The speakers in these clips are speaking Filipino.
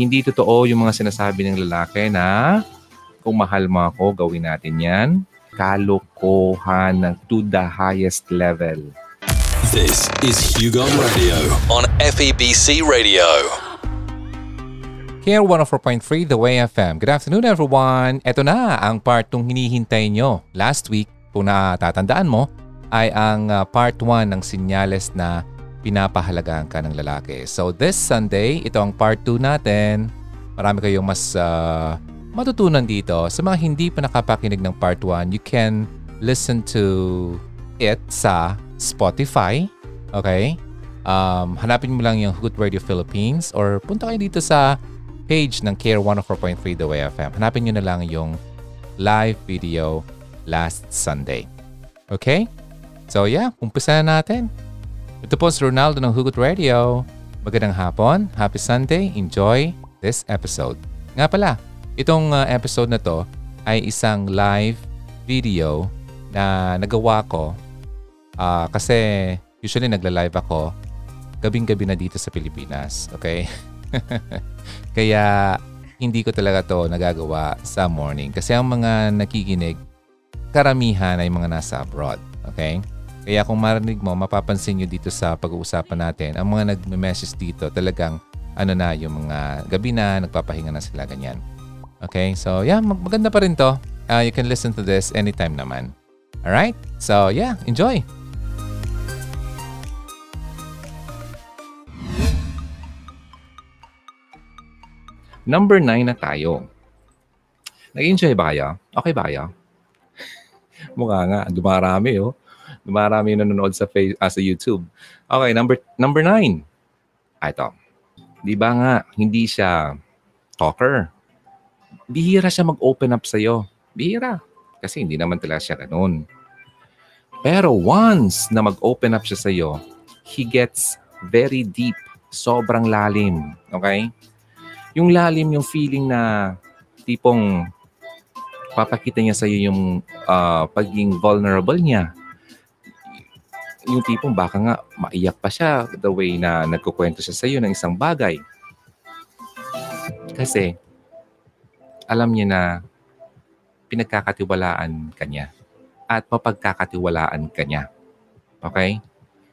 hindi totoo yung mga sinasabi ng lalaki na kung mahal mo ako, gawin natin yan. Kalokohan ng to the highest level. This is Hugon Radio on FEBC Radio. Care 104.3 The Way FM. Good afternoon everyone. Ito na ang part nung hinihintay nyo. Last week, kung natatandaan mo, ay ang uh, part 1 ng sinyales na pinapahalagaan ka ng lalaki. So this Sunday, ito ang part 2 natin. Marami kayong mas uh, matutunan dito. Sa mga hindi pa nakapakinig ng part 1, you can listen to it sa Spotify. Okay? Um, hanapin mo lang yung Good Radio Philippines or punta kayo dito sa page ng Care 104.3 The Way FM. Hanapin nyo na lang yung live video last Sunday. Okay? So yeah, umpisa na natin. Ito po si Ronaldo ng Hugot Radio. Magandang hapon, happy Sunday, enjoy this episode. Nga pala, itong uh, episode na to ay isang live video na nagawa ko uh, kasi usually nagla-live ako gabing-gabi na dito sa Pilipinas. Okay? Kaya hindi ko talaga to nagagawa sa morning. Kasi ang mga nakikinig, karamihan ay mga nasa abroad. Okay? Kaya kung marinig mo, mapapansin nyo dito sa pag-uusapan natin, ang mga nag-message dito talagang ano na, yung mga gabi na, nagpapahinga na sila ganyan. Okay? So yeah, mag- maganda pa rin to. Uh, you can listen to this anytime naman. Alright? So yeah, enjoy! Number 9 na tayo. Nag-enjoy ba kayo? Okay ba kayo? Mukha nga, dumarami oh. Dumarami yung nanonood sa, face, uh, sa YouTube. Okay, number number 9. Ah, ito. Di ba nga, hindi siya talker. Bihira siya mag-open up sa'yo. Bihira. Kasi hindi naman talaga siya ganun. Pero once na mag-open up siya sa'yo, he gets very deep. Sobrang lalim. Okay? yung lalim, yung feeling na tipong papakita niya sa iyo yung uh, pagiging vulnerable niya. Yung tipong baka nga maiyak pa siya the way na nagkukwento siya sa iyo ng isang bagay. Kasi alam niya na pinagkakatiwalaan ka niya at mapagkakatiwalaan ka niya. Okay?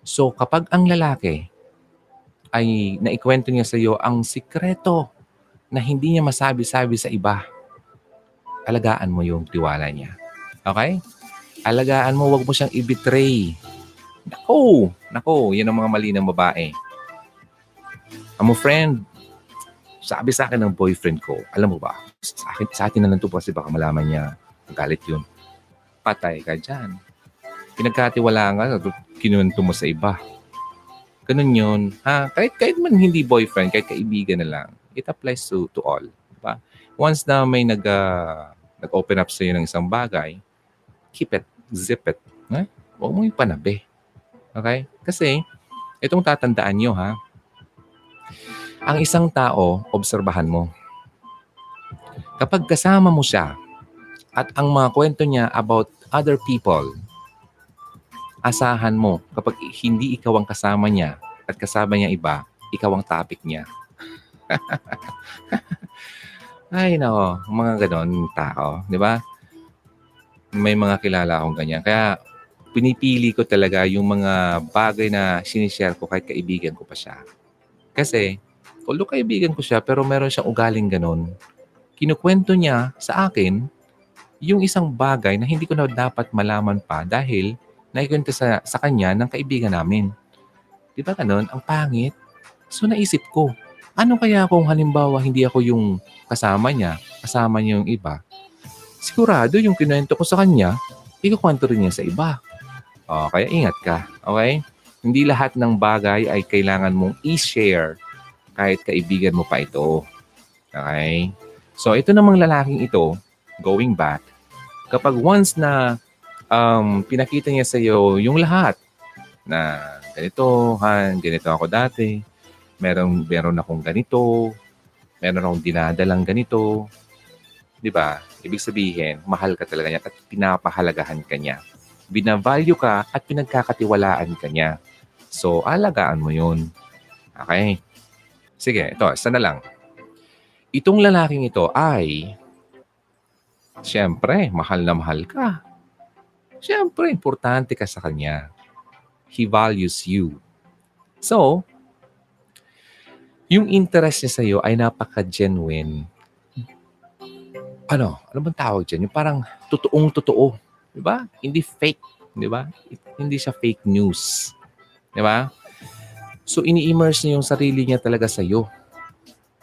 So kapag ang lalaki ay naikwento niya sa iyo ang sikreto na hindi niya masabi-sabi sa iba, alagaan mo yung tiwala niya. Okay? Alagaan mo, wag mo siyang i-betray. Nako, nako, yan ang mga mali ng babae. Amo friend, sabi sa akin ng boyfriend ko, alam mo ba, sa akin, sa atin na lang ito kasi baka malaman niya, galit yun. Patay ka dyan. Pinagkatiwalaan ka, kinuwento mo sa iba. Ganun yun. Ha? Kahit, kahit man hindi boyfriend, kahit kaibigan na lang it applies to to all. Diba? Once na may nag, uh, nag-open up sa iyo ng isang bagay, keep it, zip it. Eh? Huwag mo yung panabi. Okay? Kasi, itong tatandaan nyo ha, ang isang tao, obserbahan mo. Kapag kasama mo siya at ang mga kwento niya about other people, asahan mo kapag hindi ikaw ang kasama niya at kasama niya iba, ikaw ang topic niya. Ay, nako. Mga ganon tao. Di ba? May mga kilala akong ganyan. Kaya, pinipili ko talaga yung mga bagay na sinishare ko kahit kaibigan ko pa siya. Kasi, although kaibigan ko siya, pero meron siyang ugaling ganon, kinukwento niya sa akin yung isang bagay na hindi ko na dapat malaman pa dahil naikwento sa, sa kanya ng kaibigan namin. Di ba ganon? Ang pangit. So, naisip ko, ano kaya kung halimbawa hindi ako yung kasama niya, kasama niya yung iba? Sigurado yung kinuwento ko sa kanya, ikukwento rin niya sa iba. O, kaya ingat ka. Okay? Hindi lahat ng bagay ay kailangan mong i-share kahit kaibigan mo pa ito. Okay? So, ito namang lalaking ito, going back, kapag once na um, pinakita niya sa iyo yung lahat na ganito, han, ganito ako dati, meron, meron akong ganito, meron akong dinadalang ganito. Di ba? Ibig sabihin, mahal ka talaga niya at pinapahalagahan ka niya. Binavalue ka at pinagkakatiwalaan ka niya. So, alagaan mo yun. Okay? Sige, ito, isa na lang. itong lalaking ito ay, siyempre, mahal na mahal ka. Siyempre, importante ka sa kanya. He values you. So, yung interest niya sa'yo ay napaka-genuine. Ano? Ano bang tawag dyan? Yung parang totoong totoo. Di ba? Hindi fake. Di ba? Hindi siya fake news. Di ba? So, ini-immerse niya yung sarili niya talaga sa'yo.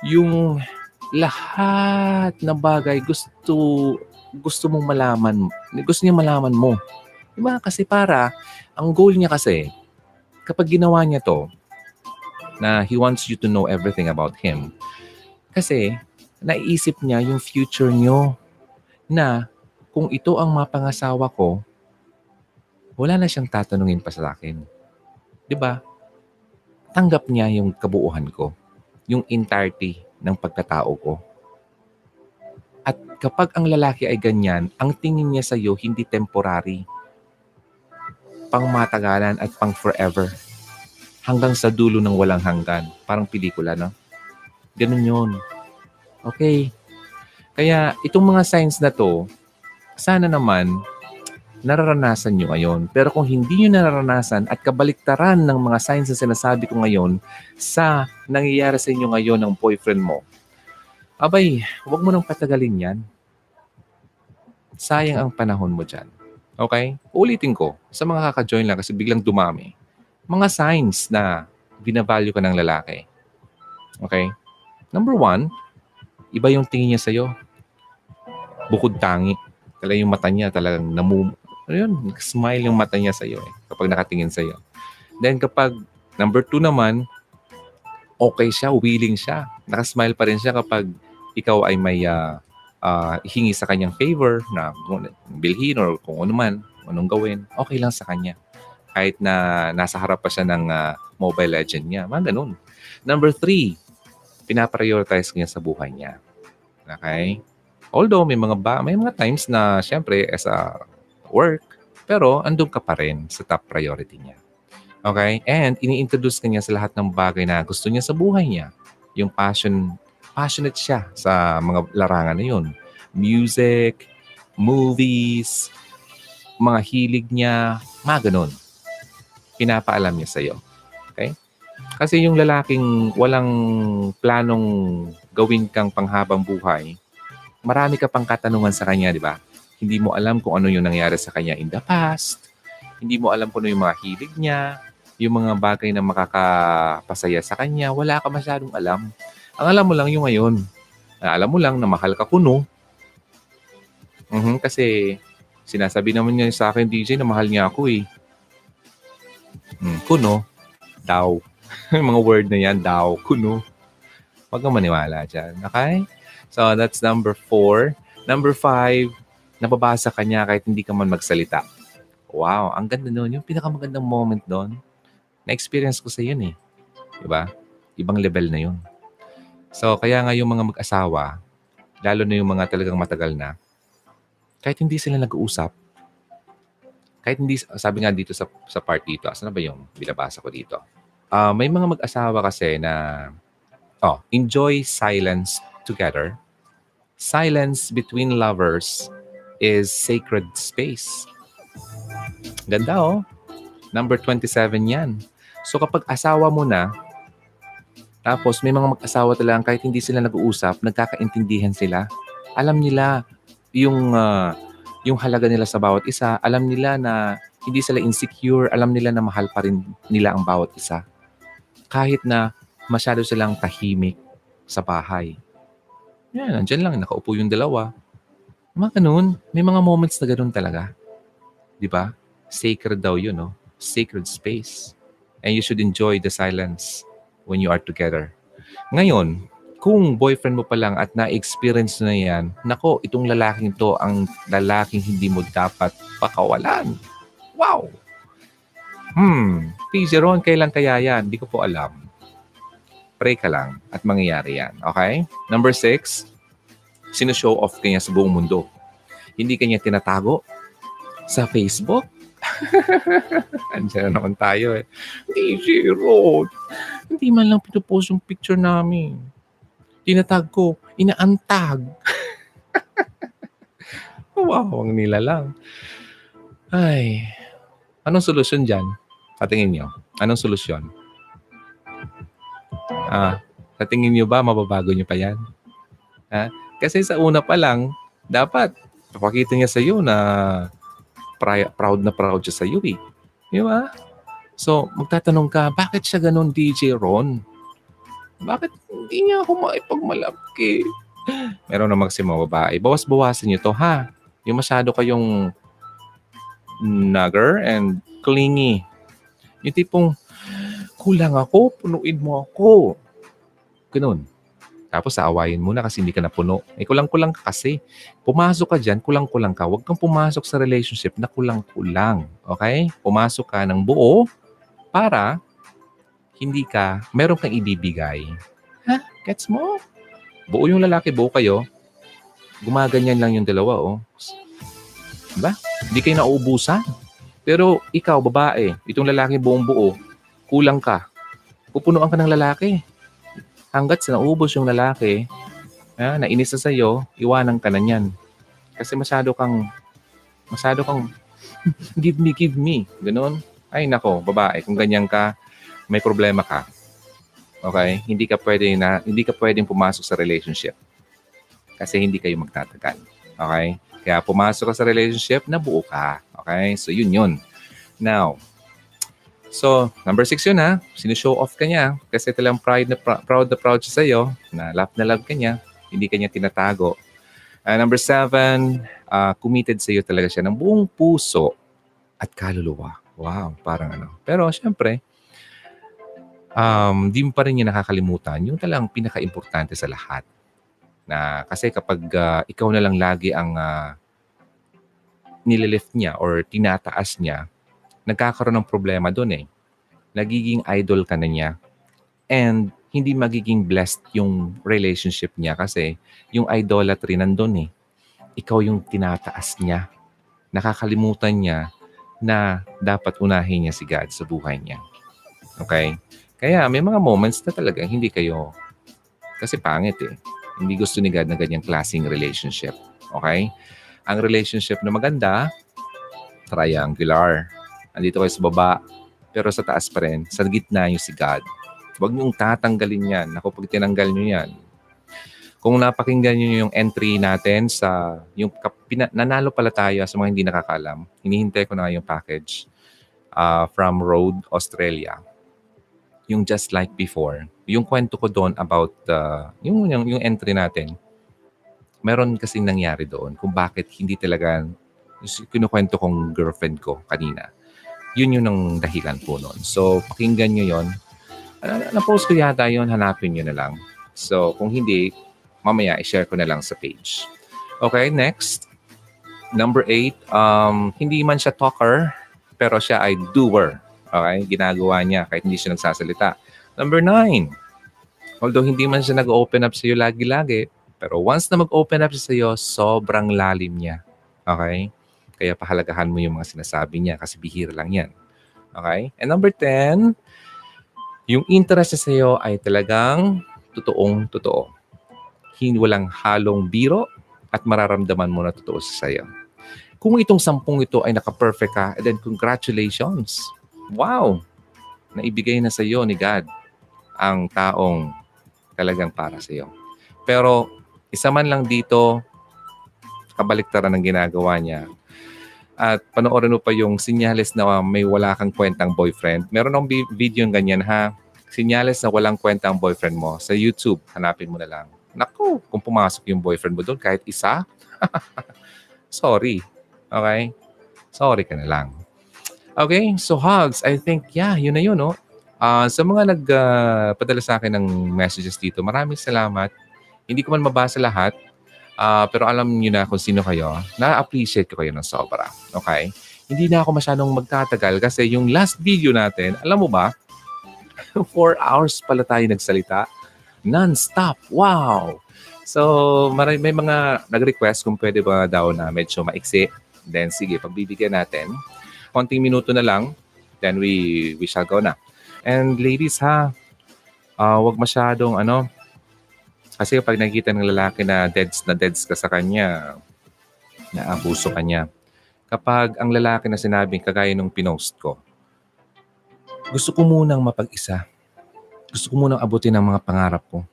Yung lahat na bagay gusto gusto mong malaman, gusto niya malaman mo. Di ba? Kasi para, ang goal niya kasi, kapag ginawa niya to, na he wants you to know everything about him, kasi naiisip niya yung future niyo na kung ito ang mapangasawa ko, wala na siyang tatanungin pa sa akin. Ba? Tanggap niya yung kabuuhan ko, yung entirety ng pagkatao ko. At kapag ang lalaki ay ganyan, ang tingin niya sa iyo hindi temporary. Pang matagalan at pang forever. Hanggang sa dulo ng walang hanggan. Parang pelikula, no? Ganun yun. Okay. Kaya itong mga signs na to, sana naman nararanasan nyo ngayon. Pero kung hindi nyo nararanasan at kabaliktaran ng mga signs na sinasabi ko ngayon sa nangyayari sa inyo ngayon ng boyfriend mo, abay, huwag mo nang patagalin yan. Sayang ang panahon mo dyan. Okay? Ulitin ko, sa mga kaka-join lang kasi biglang dumami. Mga signs na binavalue ka ng lalaki. Okay? Number one, iba yung tingin niya sa'yo. Bukod tangi. Talagang yung mata niya talagang namu... Ano yun? Smile yung mata niya sa'yo eh, kapag nakatingin sa'yo. Then kapag number two naman, okay siya, willing siya. Nakasmile pa rin siya kapag ikaw ay may uh, uh, hingi sa kanyang favor na bilhin or kung ano man, anong gawin, okay lang sa kanya. Kahit na nasa harap pa siya ng uh, mobile legend niya. Mga ganun. Number three, pinaprioritize niya sa buhay niya. Okay? Although may mga ba, may mga times na syempre as a work, pero andun ka pa rin sa top priority niya. Okay? And ini-introduce ka niya sa lahat ng bagay na gusto niya sa buhay niya. Yung passion, passionate siya sa mga larangan na yun. Music, movies, mga hilig niya, mga ganun. Pinapaalam niya sa'yo. Okay? Kasi yung lalaking walang planong gawin kang panghabang buhay, marami ka pang katanungan sa kanya, di ba? Hindi mo alam kung ano yung nangyari sa kanya in the past. Hindi mo alam kung ano yung mga hilig niya, yung mga bagay na makakapasaya sa kanya. Wala ka masyadong alam. Ang alam mo lang yung ngayon. Alam mo lang na mahal ka kuno. Mm-hmm, kasi sinasabi naman niya sa akin, DJ, na mahal niya ako eh. Hmm, kuno, daw. mga word na yan, daw, kuno. Huwag kang maniwala dyan. Okay? So, that's number four. Number five, nababasa ka niya kahit hindi ka man magsalita. Wow, ang ganda nun. Yung pinakamagandang moment doon, na-experience ko sa yun eh. Diba? Ibang level na yun. So, kaya nga yung mga mag-asawa, lalo na yung mga talagang matagal na, kahit hindi sila nag-uusap, kahit hindi, sabi nga dito sa, sa part dito, asan na ba yung binabasa ko dito? Uh, may mga mag-asawa kasi na, oh, enjoy silence together. Silence between lovers is sacred space. Ganda oh. Number 27 yan. So kapag asawa mo na, tapos may mga mag-asawa talaga kahit hindi sila nag-uusap, nagkakaintindihan sila. Alam nila yung uh, yung halaga nila sa bawat isa. Alam nila na hindi sila insecure. Alam nila na mahal pa rin nila ang bawat isa. Kahit na masyado silang tahimik sa bahay. Yan, nandyan lang, nakaupo yung dalawa. Mga ganun. May mga moments na ganun talaga. Di ba? Sacred daw yun, no? Sacred space. And you should enjoy the silence when you are together. Ngayon, kung boyfriend mo pa lang at na-experience na yan, nako, itong lalaking to ang lalaking hindi mo dapat pakawalan. Wow! Hmm, PJ Ron, kailan kaya yan? Hindi ko po alam. Pray ka lang at mangyayari yan. Okay? Number six, sino-show off kanya sa buong mundo. Hindi kanya tinatago sa Facebook. Andiyan na naman tayo eh. DJ Ron, hindi man lang pinupost yung picture namin. tinatag ko, inaantag. Wawawang nila lang. Ay, anong solusyon dyan? Patingin nyo. Anong solusyon? Ah, sa tingin nyo ba, mababago nyo pa yan? Ha? Kasi sa una pa lang, dapat papakita niya sa iyo na pri- proud na proud siya sa iyo eh. Di ba? So, magtatanong ka, bakit siya ganun DJ Ron? Bakit hindi niya ako maipagmalaki? Meron na magsimo babae. Bawas-bawasan niyo to ha. Yung masyado kayong nugger and clingy. Yung tipong, kulang ako, punuin mo ako. Ganun. Tapos aawayin mo na kasi hindi ka napuno. Eh, kulang-kulang ka kasi. Pumasok ka dyan, kulang-kulang ka. Huwag kang pumasok sa relationship na kulang-kulang. Okay? Pumasok ka ng buo para hindi ka, meron kang ibibigay. Ha? Gets mo? Buo yung lalaki, buo kayo. Gumaganyan lang yung dalawa, oh. Diba? Hindi kayo nauubusan. Pero ikaw, babae, itong lalaki buong buo, kulang ka. Pupunuan ka ng lalaki hanggat sa naubos yung lalaki, ah, nainis na sa'yo, iwanan ka na niyan. Kasi masyado kang, masyado kang, give me, give me. Ganun. Ay nako, babae, kung ganyan ka, may problema ka. Okay? Hindi ka pwede na, hindi ka pwedeng pumasok sa relationship. Kasi hindi kayo magtatagal. Okay? Kaya pumasok ka sa relationship, nabuo ka. Okay? So, yun yun. Now, So, number six yun ha. Sinishow off ka niya kasi talang pride na pr- proud na proud siya sa'yo, na love na love ka niya, hindi ka niya tinatago. Uh, number seven, uh, committed sa'yo talaga siya ng buong puso at kaluluwa. Wow, parang ano. Pero syempre, um, di mo pa rin niya nakakalimutan yung talang pinaka-importante sa lahat. Na kasi kapag uh, ikaw na lang lagi ang uh, nililift niya or tinataas niya, nagkakaroon ng problema doon eh. Nagiging idol ka na niya. And hindi magiging blessed yung relationship niya kasi yung idolatry nandun eh. Ikaw yung tinataas niya. Nakakalimutan niya na dapat unahin niya si God sa buhay niya. Okay? Kaya may mga moments na talaga hindi kayo kasi pangit eh. Hindi gusto ni God na ganyang klaseng relationship. Okay? Ang relationship na maganda, triangular andito kayo sa baba, pero sa taas pa rin, sa gitna yung si God. Huwag niyong tatanggalin yan. Ako, pag tinanggal niyo yan, kung napakinggan niyo yung entry natin sa, yung pina, nanalo pala tayo sa mga hindi nakakalam, hinihintay ko na yung package uh, from Road, Australia. Yung Just Like Before. Yung kwento ko doon about uh, yung, yung, yung entry natin, meron kasing nangyari doon kung bakit hindi talaga kinukwento kong girlfriend ko kanina yun yung ang dahilan po nun. So, pakinggan nyo yon. Na-post ko yata yun, hanapin nyo na lang. So, kung hindi, mamaya i-share ko na lang sa page. Okay, next. Number eight, um, hindi man siya talker, pero siya ay doer. Okay, ginagawa niya kahit hindi siya nagsasalita. Number nine, although hindi man siya nag-open up sa iyo lagi-lagi, pero once na mag-open up siya sa iyo, sobrang lalim niya. Okay? Kaya pahalagahan mo yung mga sinasabi niya kasi bihira lang yan. Okay? And number 10, yung interest niya sa iyo ay talagang totoong totoo. Hindi walang halong biro at mararamdaman mo na totoo sa iyo. Kung itong sampung ito ay naka-perfect ka, then congratulations. Wow! Naibigay na sa iyo ni God ang taong talagang para sa iyo. Pero isa man lang dito, kabaliktaran ng ginagawa niya, at panoorin mo pa yung sinyales na may wala kang kwentang boyfriend. Meron akong video ng ganyan ha. Sinyales na walang kwentang boyfriend mo. Sa YouTube, hanapin mo na lang. Naku, kung pumasok yung boyfriend mo doon, kahit isa, sorry. Okay? Sorry ka na lang. Okay, so hugs. I think, yeah, yun na yun, no? Uh, sa mga nagpadala uh, sa akin ng messages dito, maraming salamat. Hindi ko man mabasa lahat, Uh, pero alam niyo na kung sino kayo. Na-appreciate ko kayo ng sobra. Okay? Hindi na ako masyadong magtatagal kasi yung last video natin, alam mo ba, 4 hours pala tayo nagsalita. Non-stop. Wow! So, may, may mga nag-request kung pwede ba daw na medyo maiksi. Then, sige, pagbibigyan natin. Konting minuto na lang. Then, we, we shall go na. And ladies, ha, uh, wag masyadong, ano, Kasi kapag nakikita ng lalaki na deads na deads ka sa kanya, naabuso ka niya. Kapag ang lalaki na sinabing kagaya nung pinost ko, gusto ko munang mapag-isa. Gusto ko munang abutin ang mga pangarap ko.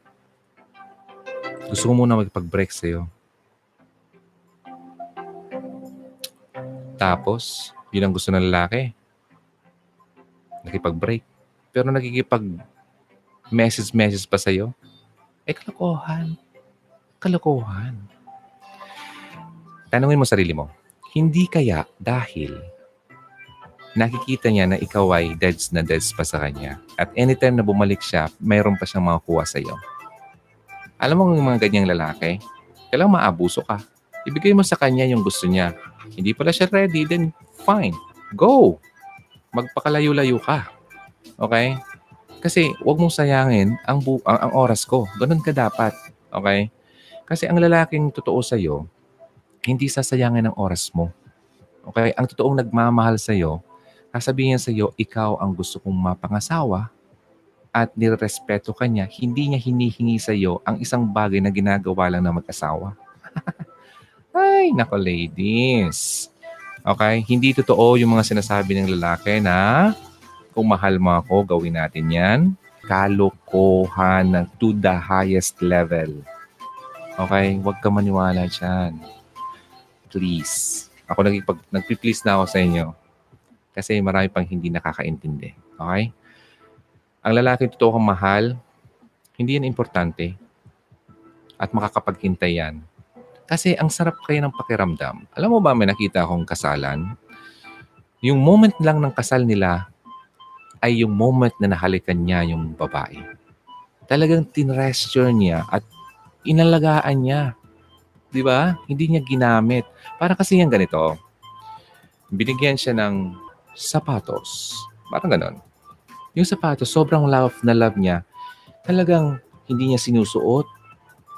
Gusto ko munang magpag-break sa'yo. Tapos, yun ang gusto ng lalaki. Nakipag-break. Pero nakikipag message-message pa sa'yo. Eh, kalokohan. Kalokohan. Tanungin mo sarili mo, hindi kaya dahil nakikita niya na ikaw ay deads na deads pa sa kanya at anytime na bumalik siya, mayroon pa siyang makukuha sa iyo. Alam mo yung mga ganyang lalaki, kailangan maabuso ka. Ibigay mo sa kanya yung gusto niya. Hindi pala siya ready, then fine. Go! Magpakalayo-layo ka. Okay? Kasi wag mong sayangin ang, bu- ang, ang oras ko. Ganun ka dapat. Okay? Kasi ang lalaking totoo sa'yo, hindi sasayangin ang oras mo. Okay? Ang totoong nagmamahal sa'yo, sasabihin sa iyo, ikaw ang gusto kong mapangasawa at nirespeto ka niya, hindi niya hinihingi sa iyo ang isang bagay na ginagawa lang ng mag-asawa. Ay, nako ladies. Okay? Hindi totoo yung mga sinasabi ng lalaki na kung mahal mo ako, gawin natin yan. Kalokohan ng to the highest level. Okay? Huwag ka maniwala dyan. Please. Ako nagpipag, nagpi-please na ako sa inyo. Kasi marami pang hindi nakakaintindi. Okay? Ang lalaki totoo kang mahal, hindi yan importante. At makakapaghintay yan. Kasi ang sarap kayo ng pakiramdam. Alam mo ba, may nakita akong kasalan. Yung moment lang ng kasal nila ay yung moment na nahalikan niya yung babae. Talagang tinresture niya at inalagaan niya. Di ba? Hindi niya ginamit. Para kasi yan ganito. Binigyan siya ng sapatos. Parang ganon. Yung sapatos, sobrang love na love niya. Talagang hindi niya sinusuot.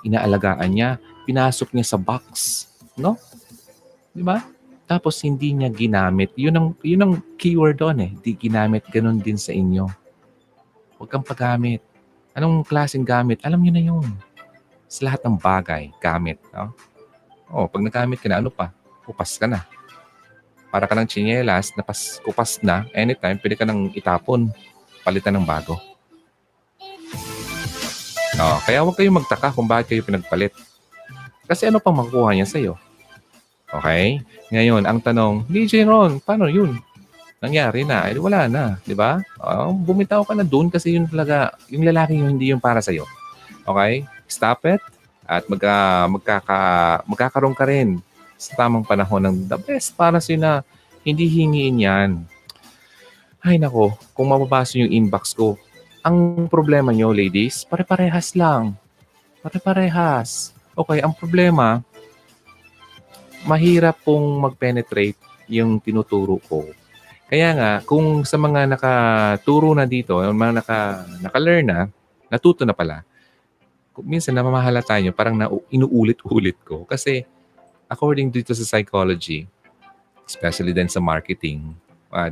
Inaalagaan niya. Pinasok niya sa box. No? Di ba? Tapos hindi niya ginamit. Yun ang, yun ang keyword doon eh. Di ginamit. Ganon din sa inyo. Huwag kang paggamit. Anong klaseng gamit? Alam niyo na yun. Sa lahat ng bagay, gamit. No? Oh, pag nagamit ka na, ano pa? Kupas ka na. Para ka ng chinelas, napas, kupas na, anytime, pwede ka nang itapon. Palitan ng bago. No, kaya huwag kayong magtaka kung bakit kayo pinagpalit. Kasi ano pang makukuha niya sa'yo? Okay? Ngayon, ang tanong, DJ Ron, paano yun? Nangyari na, eh, wala na, di ba? Oh, bumitaw ka na doon kasi yun talaga, yung lalaki yung hindi yung para sa'yo. Okay? Stop it at magka, magkaka, magkakaroon ka rin sa tamang panahon ng the best para sa'yo na hindi hingiin yan. Ay nako, kung mababasa yung inbox ko, ang problema nyo, ladies, pare-parehas lang. Pare-parehas. Okay, ang problema, mahirap pong mag-penetrate yung tinuturo ko. Kaya nga, kung sa mga nakaturo na dito, mga naka, naka-learn na, natuto na pala, minsan namamahalata nyo, parang na, inuulit-ulit ko. Kasi according dito sa psychology, especially din sa marketing, uh,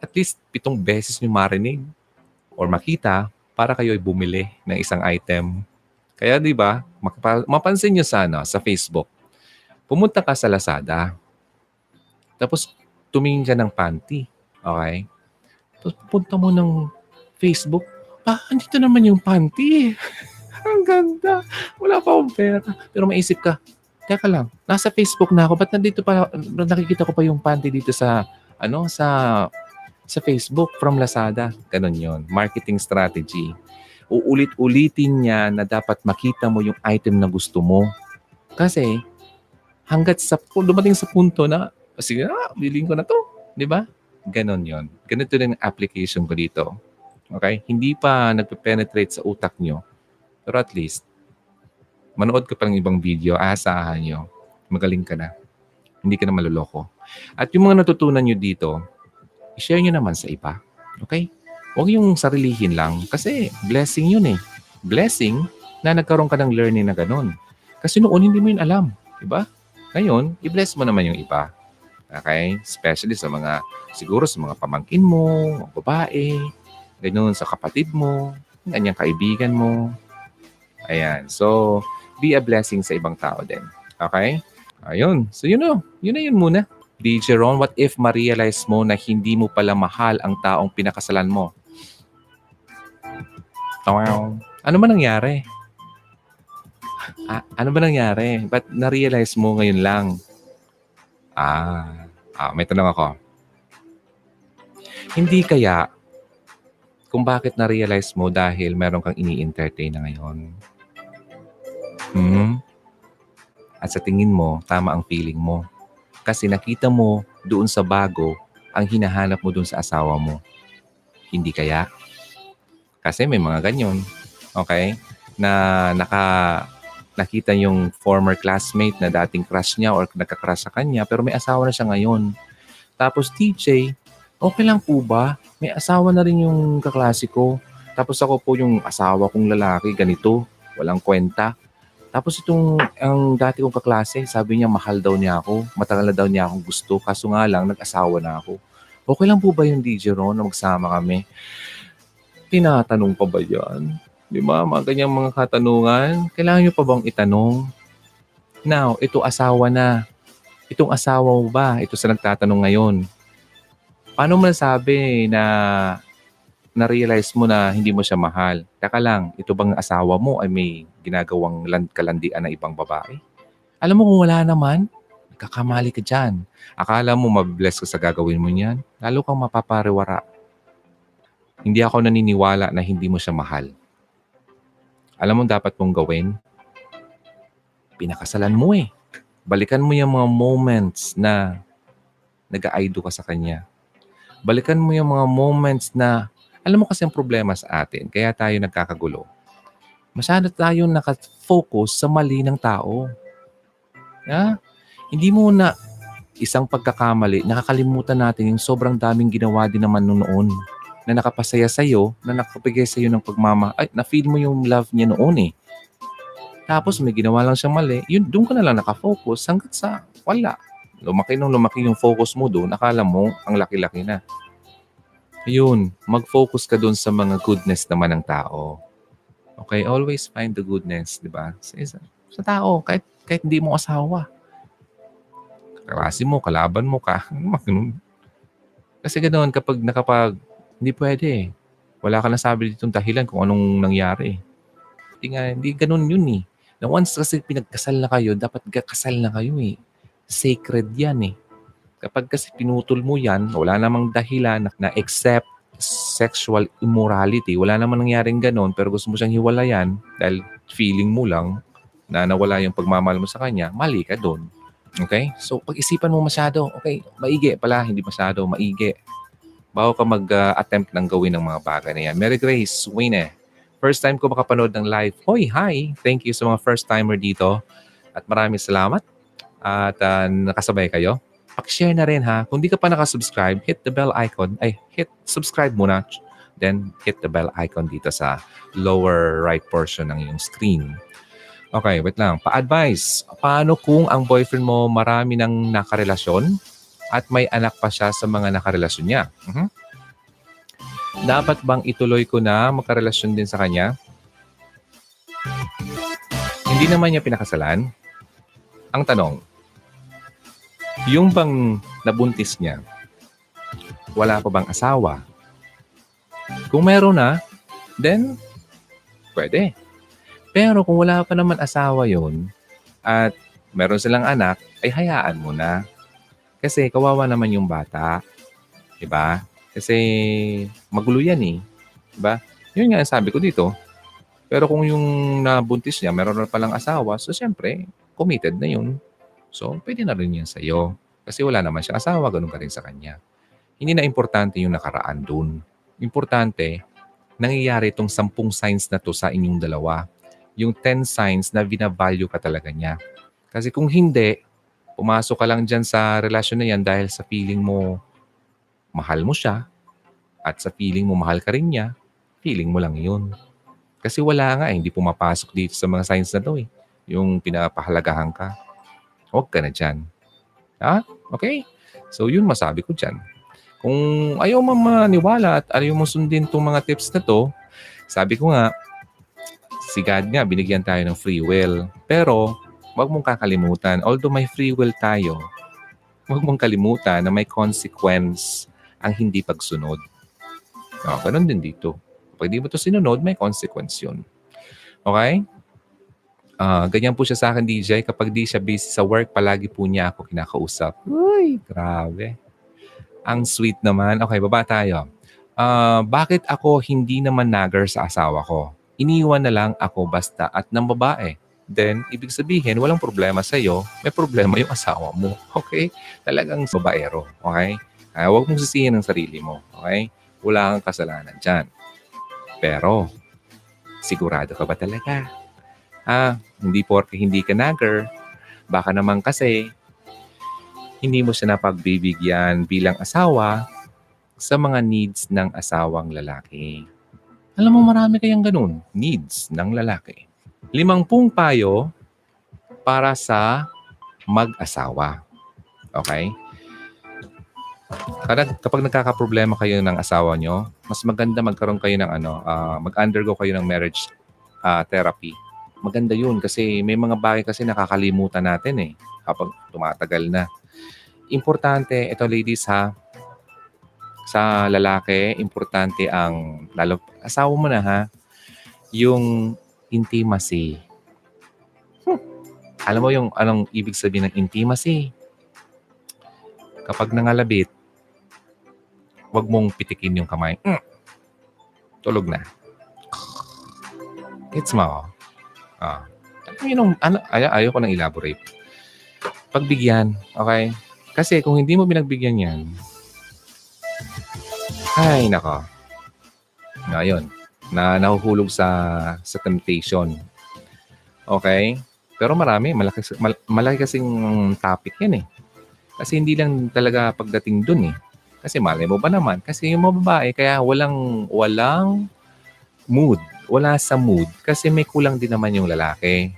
at least pitong beses nyo marinig or makita para kayo ay bumili ng isang item. Kaya di ba, mapansin nyo sana sa Facebook, pumunta ka sa Lazada, tapos tumingin ka ng panty, okay? Tapos pupunta mo ng Facebook, ah, andito naman yung panty. Ang ganda. Wala pa akong pera. Pero maisip ka, teka lang, nasa Facebook na ako, ba't nandito pa, nakikita ko pa yung panty dito sa, ano, sa sa Facebook from Lazada. Ganon yon Marketing strategy. Uulit-ulitin niya na dapat makita mo yung item na gusto mo. Kasi hanggat sa dumating sa punto na, sige na, bilhin ko na to. Di ba? Ganon yon Ganito din ang application ko dito. Okay? Hindi pa nagpe-penetrate sa utak nyo. Pero at least, manood ka pa ng ibang video, aasahan nyo, magaling ka na. Hindi ka na maluloko. At yung mga natutunan nyo dito, i-share nyo naman sa iba. Okay? Huwag yung sarilihin lang kasi blessing yun eh. Blessing na nagkaroon ka ng learning na ganun. Kasi noon hindi mo yun alam. Diba? Ngayon, i-bless mo naman yung iba. Okay? Especially sa mga, siguro sa mga pamangkin mo, mga babae, ganyan sa kapatid mo, ganyang kaibigan mo. Ayan. So, be a blessing sa ibang tao din. Okay? Ayun. So, yun o. Yun na yun muna. DJ Ron, what if ma-realize mo na hindi mo pala mahal ang taong pinakasalan mo? Wow. Ano ba nangyari? Ah, ano ba nangyari? Ba't na-realize mo ngayon lang? Ah, ah, may tanong ako. Hindi kaya kung bakit na-realize mo dahil meron kang ini-entertain na ngayon? Hmm? At sa tingin mo, tama ang feeling mo. Kasi nakita mo doon sa bago ang hinahanap mo doon sa asawa mo. Hindi kaya? Kasi may mga ganyan. Okay? Na naka nakita yung former classmate na dating crush niya or nagka-crush sa kanya pero may asawa na siya ngayon. Tapos TJ, okay lang po ba? May asawa na rin yung kaklase ko. Tapos ako po yung asawa kong lalaki, ganito. Walang kwenta. Tapos itong ang dati kong kaklase, sabi niya mahal daw niya ako. Matagal na daw niya akong gusto. Kaso nga lang, nag-asawa na ako. Okay lang po ba yung DJ Ron na magsama kami? Tinatanong pa ba yan? Di ba? Mga ganyang mga katanungan. Kailangan nyo pa bang itanong? Now, ito asawa na. Itong asawa mo ba? Ito sa nagtatanong ngayon. Paano mo nasabi na na-realize mo na hindi mo siya mahal? Teka lang, ito bang asawa mo ay may ginagawang land kalandian na ibang babae? Alam mo kung wala naman, nagkakamali ka dyan. Akala mo mabless ka sa gagawin mo niyan, lalo kang mapapariwara. Hindi ako naniniwala na hindi mo siya mahal. Alam mo dapat mong gawin? Pinakasalan mo eh. Balikan mo yung mga moments na nag-aido ka sa kanya. Balikan mo yung mga moments na alam mo kasi ang problema sa atin, kaya tayo nagkakagulo. Masyado tayong nakafocus sa mali ng tao. Yeah? Hindi mo na isang pagkakamali, nakakalimutan natin yung sobrang daming ginawa din naman noon na nakapasaya sa'yo, na nakapigay sa'yo ng pagmama, ay, na-feel mo yung love niya noon eh. Tapos may ginawa lang siya mali, yun, doon ka na lang nakafocus hanggat sa wala. Lumaki nung lumaki yung focus mo doon, akala mo ang laki-laki na. Yun, mag-focus ka doon sa mga goodness naman ng tao. Okay, always find the goodness, di ba? Sa, isa, sa tao, kahit, kahit hindi mo asawa. Kaklase mo, kalaban mo ka. Kasi ganoon, kapag nakapag, hindi pwede. Wala ka nasabi ditong dahilan kung anong nangyari. Hindi nga, hindi ganun yun eh. Na once kasi pinagkasal na kayo, dapat kasal na kayo eh. Sacred yan eh. Kapag kasi pinutol mo yan, wala namang dahilan na, na except sexual immorality. Wala namang nangyaring ganon, pero gusto mo siyang hiwalayan dahil feeling mo lang na nawala yung pagmamahal mo sa kanya, mali ka doon. Okay? So, pag-isipan mo masyado, okay, maigi pala, hindi masyado, maigi. Bago ka mag-attempt ng gawin ng mga bagay na yan. Mary Grace, Wayne, first time ko makapanood ng live. Hoy, hi! Thank you sa mga first-timer dito. At maraming salamat. At uh, nakasabay kayo. Pag-share na rin ha. Kung di ka pa nakasubscribe, hit the bell icon. Ay, hit subscribe muna. Then, hit the bell icon dito sa lower right portion ng iyong screen. Okay, wait lang. Pa-advise, paano kung ang boyfriend mo marami ng nakarelasyon at may anak pa siya sa mga nakarelasyon niya? Mhm. Dapat bang ituloy ko na makarelasyon din sa kanya? Hindi naman niya pinakasalan. Ang tanong, yung bang nabuntis niya, wala pa bang asawa? Kung meron na, then pwede. Pero kung wala pa naman asawa yun at meron silang anak, ay hayaan mo na. Kasi kawawa naman yung bata. Diba? Kasi magulo yan eh. Diba? Yun nga ang sabi ko dito. Pero kung yung nabuntis niya, meron na palang asawa, so siyempre, committed na yun. So, pwede na rin yan sa'yo. Kasi wala naman siya asawa, ganun ka rin sa kanya. Hindi na importante yung nakaraan dun. Importante, nangyayari itong sampung signs na to sa inyong dalawa yung 10 signs na binavalue ka talaga niya. Kasi kung hindi, pumasok ka lang dyan sa relasyon na yan dahil sa feeling mo mahal mo siya at sa feeling mo mahal ka rin niya, feeling mo lang yun. Kasi wala nga eh, hindi pumapasok dito sa mga signs na to eh. Yung pinapahalagahan ka. Huwag ka na dyan. Ha? Okay? So yun masabi ko dyan. Kung ayaw mo maniwala at ayaw mo sundin itong mga tips na to, sabi ko nga, si God nga, binigyan tayo ng free will. Pero, wag mong kakalimutan, although may free will tayo, wag mong kalimutan na may consequence ang hindi pagsunod. Oh, ganun din dito. Pag di mo to sinunod, may consequence yun. Okay? Ah, ganyan po siya sa akin, DJ. Kapag di siya busy sa work, palagi po niya ako kinakausap. Uy, grabe. Ang sweet naman. Okay, baba tayo. Ah, bakit ako hindi naman nagger sa asawa ko? Iniwan na lang ako basta at ng babae. Then, ibig sabihin, walang problema sa iyo, may problema yung asawa mo. Okay? Talagang babaero. Okay? Ah, huwag mong sisihin ang sarili mo. Okay? Wala kang kasalanan dyan. Pero, sigurado ka ba talaga? Ah, hindi porke hindi ka nagger. Baka naman kasi, hindi mo siya napagbibigyan bilang asawa sa mga needs ng asawang lalaki. Alam mo, marami kayang ganun. Needs ng lalaki. Limangpung payo para sa mag-asawa. Okay? Kapag, kapag nagkakaproblema kayo ng asawa nyo, mas maganda magkaroon kayo ng ano, ah, mag-undergo kayo ng marriage ah, therapy. Maganda yun kasi may mga bagay kasi nakakalimutan natin eh kapag tumatagal na. Importante, ito ladies ha, sa lalaki, importante ang, lalo, asawa mo na ha, yung intimacy. Hmm. Alam mo yung anong ibig sabihin ng intimacy? Kapag nangalabit, wag mong pitikin yung kamay. Mm. Tulog na. It's mo. Ah. Yun ang, ano, ay, ayaw ko nang elaborate. Pagbigyan, okay? Kasi kung hindi mo binagbigyan yan, ay, nako. Ngayon, na nahuhulog sa sa temptation. Okay? Pero marami, malaki, mal, malaki kasing topic yan eh. Kasi hindi lang talaga pagdating dun eh. Kasi malay mo ba naman? Kasi yung mga babae, kaya walang, walang mood. Wala sa mood. Kasi may kulang din naman yung lalaki.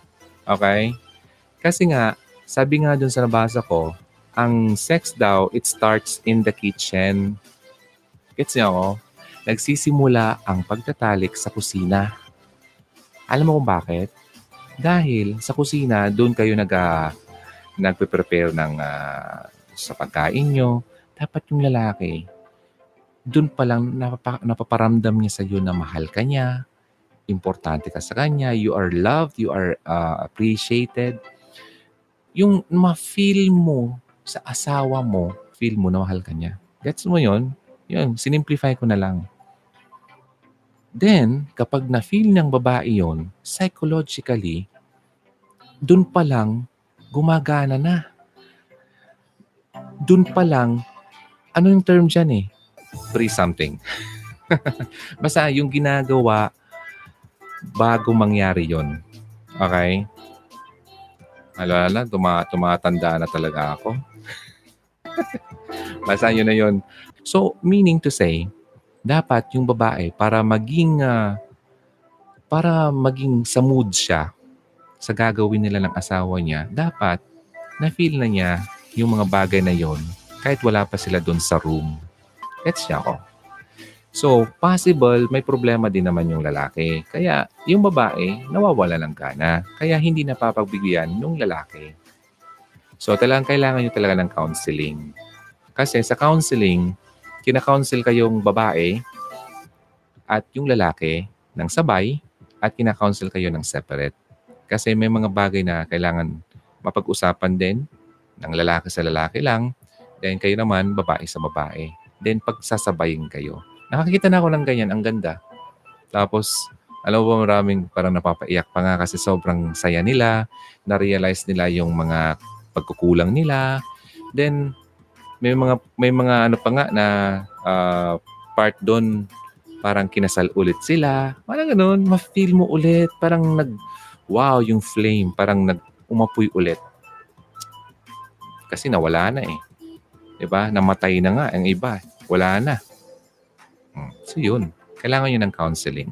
Okay? Kasi nga, sabi nga dun sa nabasa ko, ang sex daw, it starts in the kitchen. Gets niyo ako? Nagsisimula ang pagtatalik sa kusina. Alam mo kung bakit? Dahil sa kusina, doon kayo nag, uh, nagpe-prepare ng uh, sa pagkain nyo. Dapat yung lalaki, doon pa lang napapa, napaparamdam niya sa iyo na mahal ka niya, importante ka sa kanya, you are loved, you are uh, appreciated. Yung ma-feel mo sa asawa mo, feel mo na mahal ka niya. Gets mo yon? Yun, sinimplify ko na lang. Then, kapag na-feel ng babae yon, psychologically, dun pa lang, gumagana na. Dun pa lang, ano yung term dyan eh? Free something. Basta yung ginagawa bago mangyari yon. Okay? Alala, tuma tumatanda na talaga ako. Basta yun na yun. So, meaning to say, dapat yung babae para maging uh, para maging sa mood siya sa gagawin nila ng asawa niya, dapat na-feel na niya yung mga bagay na yon kahit wala pa sila doon sa room. Gets niya ako. So, possible may problema din naman yung lalaki. Kaya yung babae nawawala ng gana. Kaya hindi napapagbigyan yung lalaki. So, talagang kailangan nyo talaga ng counseling. Kasi sa counseling, kina-counsel kayong babae at yung lalaki ng sabay at kina-counsel kayo ng separate. Kasi may mga bagay na kailangan mapag-usapan din ng lalaki sa lalaki lang. Then kayo naman, babae sa babae. Then pagsasabayin kayo. Nakakita na ako ng ganyan. Ang ganda. Tapos, alam mo ba maraming parang napapaiyak pa nga kasi sobrang saya nila. Na-realize nila yung mga pagkukulang nila. Then, may mga may mga ano pa nga na uh, part doon parang kinasal ulit sila. Parang ganun, ma-feel mo ulit. Parang nag, wow, yung flame. Parang nag umapoy ulit. Kasi nawala na eh. 'Di ba? Namatay na nga ang iba. Wala na. Hmm. So yun. Kailangan yun ng counseling.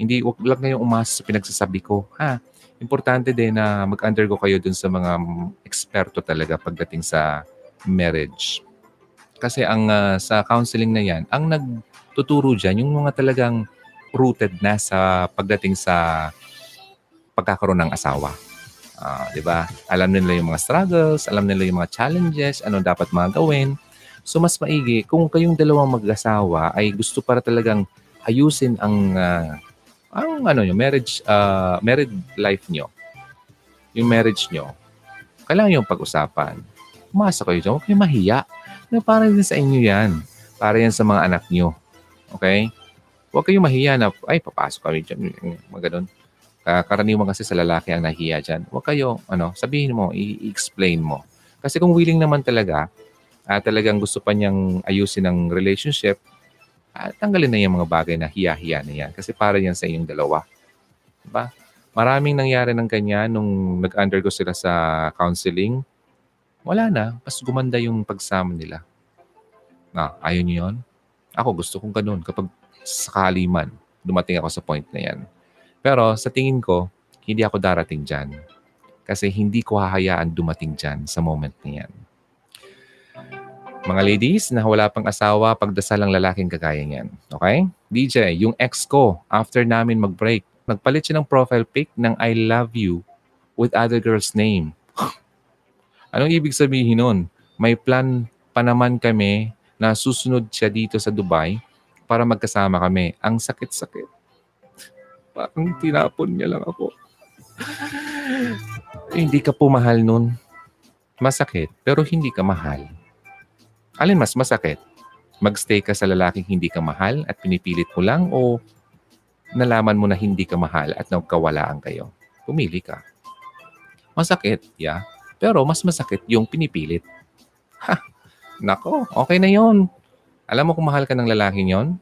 Hindi, wag lang kayong umasa sa pinagsasabi ko. Ha? Importante din na mag-undergo kayo dun sa mga eksperto talaga pagdating sa marriage. Kasi ang uh, sa counseling na yan, ang nagtuturo dyan, yung mga talagang rooted na sa pagdating sa pagkakaroon ng asawa. Ah, 'di ba? Alam nila yung mga struggles, alam nila yung mga challenges, ano dapat mga gawin. So mas maigi kung kayong dalawang mag-asawa ay gusto para talagang ayusin ang ah, ang ano yung marriage ah, married life nyo. Yung marriage nyo. Kailangan yung pag-usapan. Umasa kayo dyan. Huwag kayong mahiya. Na para din sa inyo yan. Para yan sa mga anak nyo. Okay? Huwag kayong mahiya na, ay, papasok kami dyan. Mga ganun. Uh, karaniwan kasi sa lalaki ang nahiya dyan. Huwag kayo, ano, sabihin mo, i-explain mo. Kasi kung willing naman talaga, uh, talagang gusto pa niyang ayusin ang relationship, uh, tanggalin na yung mga bagay na hiya-hiya na yan. Kasi para yan sa inyong dalawa. Diba? Maraming nangyari ng kanya nung nag-undergo sila sa counseling. Wala na. Mas gumanda yung pagsama nila. Na, ayaw niyo yun? Ako gusto kong ganun. Kapag sakali man, dumating ako sa point na yan. Pero sa tingin ko, hindi ako darating dyan. Kasi hindi ko hahayaan dumating dyan sa moment na yan. Mga ladies na wala pang asawa, pagdasal ang lalaking kagaya niyan. Okay? DJ, yung ex ko, after namin mag-break, nagpalit siya ng profile pic ng I love you with other girl's name. Anong ibig sabihin nun? May plan pa naman kami na susunod siya dito sa Dubai para magkasama kami. Ang sakit-sakit. Parang tinapon niya lang ako. hindi ka pumahal nun. Masakit, pero hindi ka mahal. Alin mas masakit? Magstay ka sa lalaking hindi ka mahal at pinipilit mo lang o nalaman mo na hindi ka mahal at nagkawalaan kayo. Pumili ka. Masakit, yeah. Pero mas masakit yung pinipilit. Ha! Nako, okay na yon. Alam mo kung mahal ka ng lalaki yon,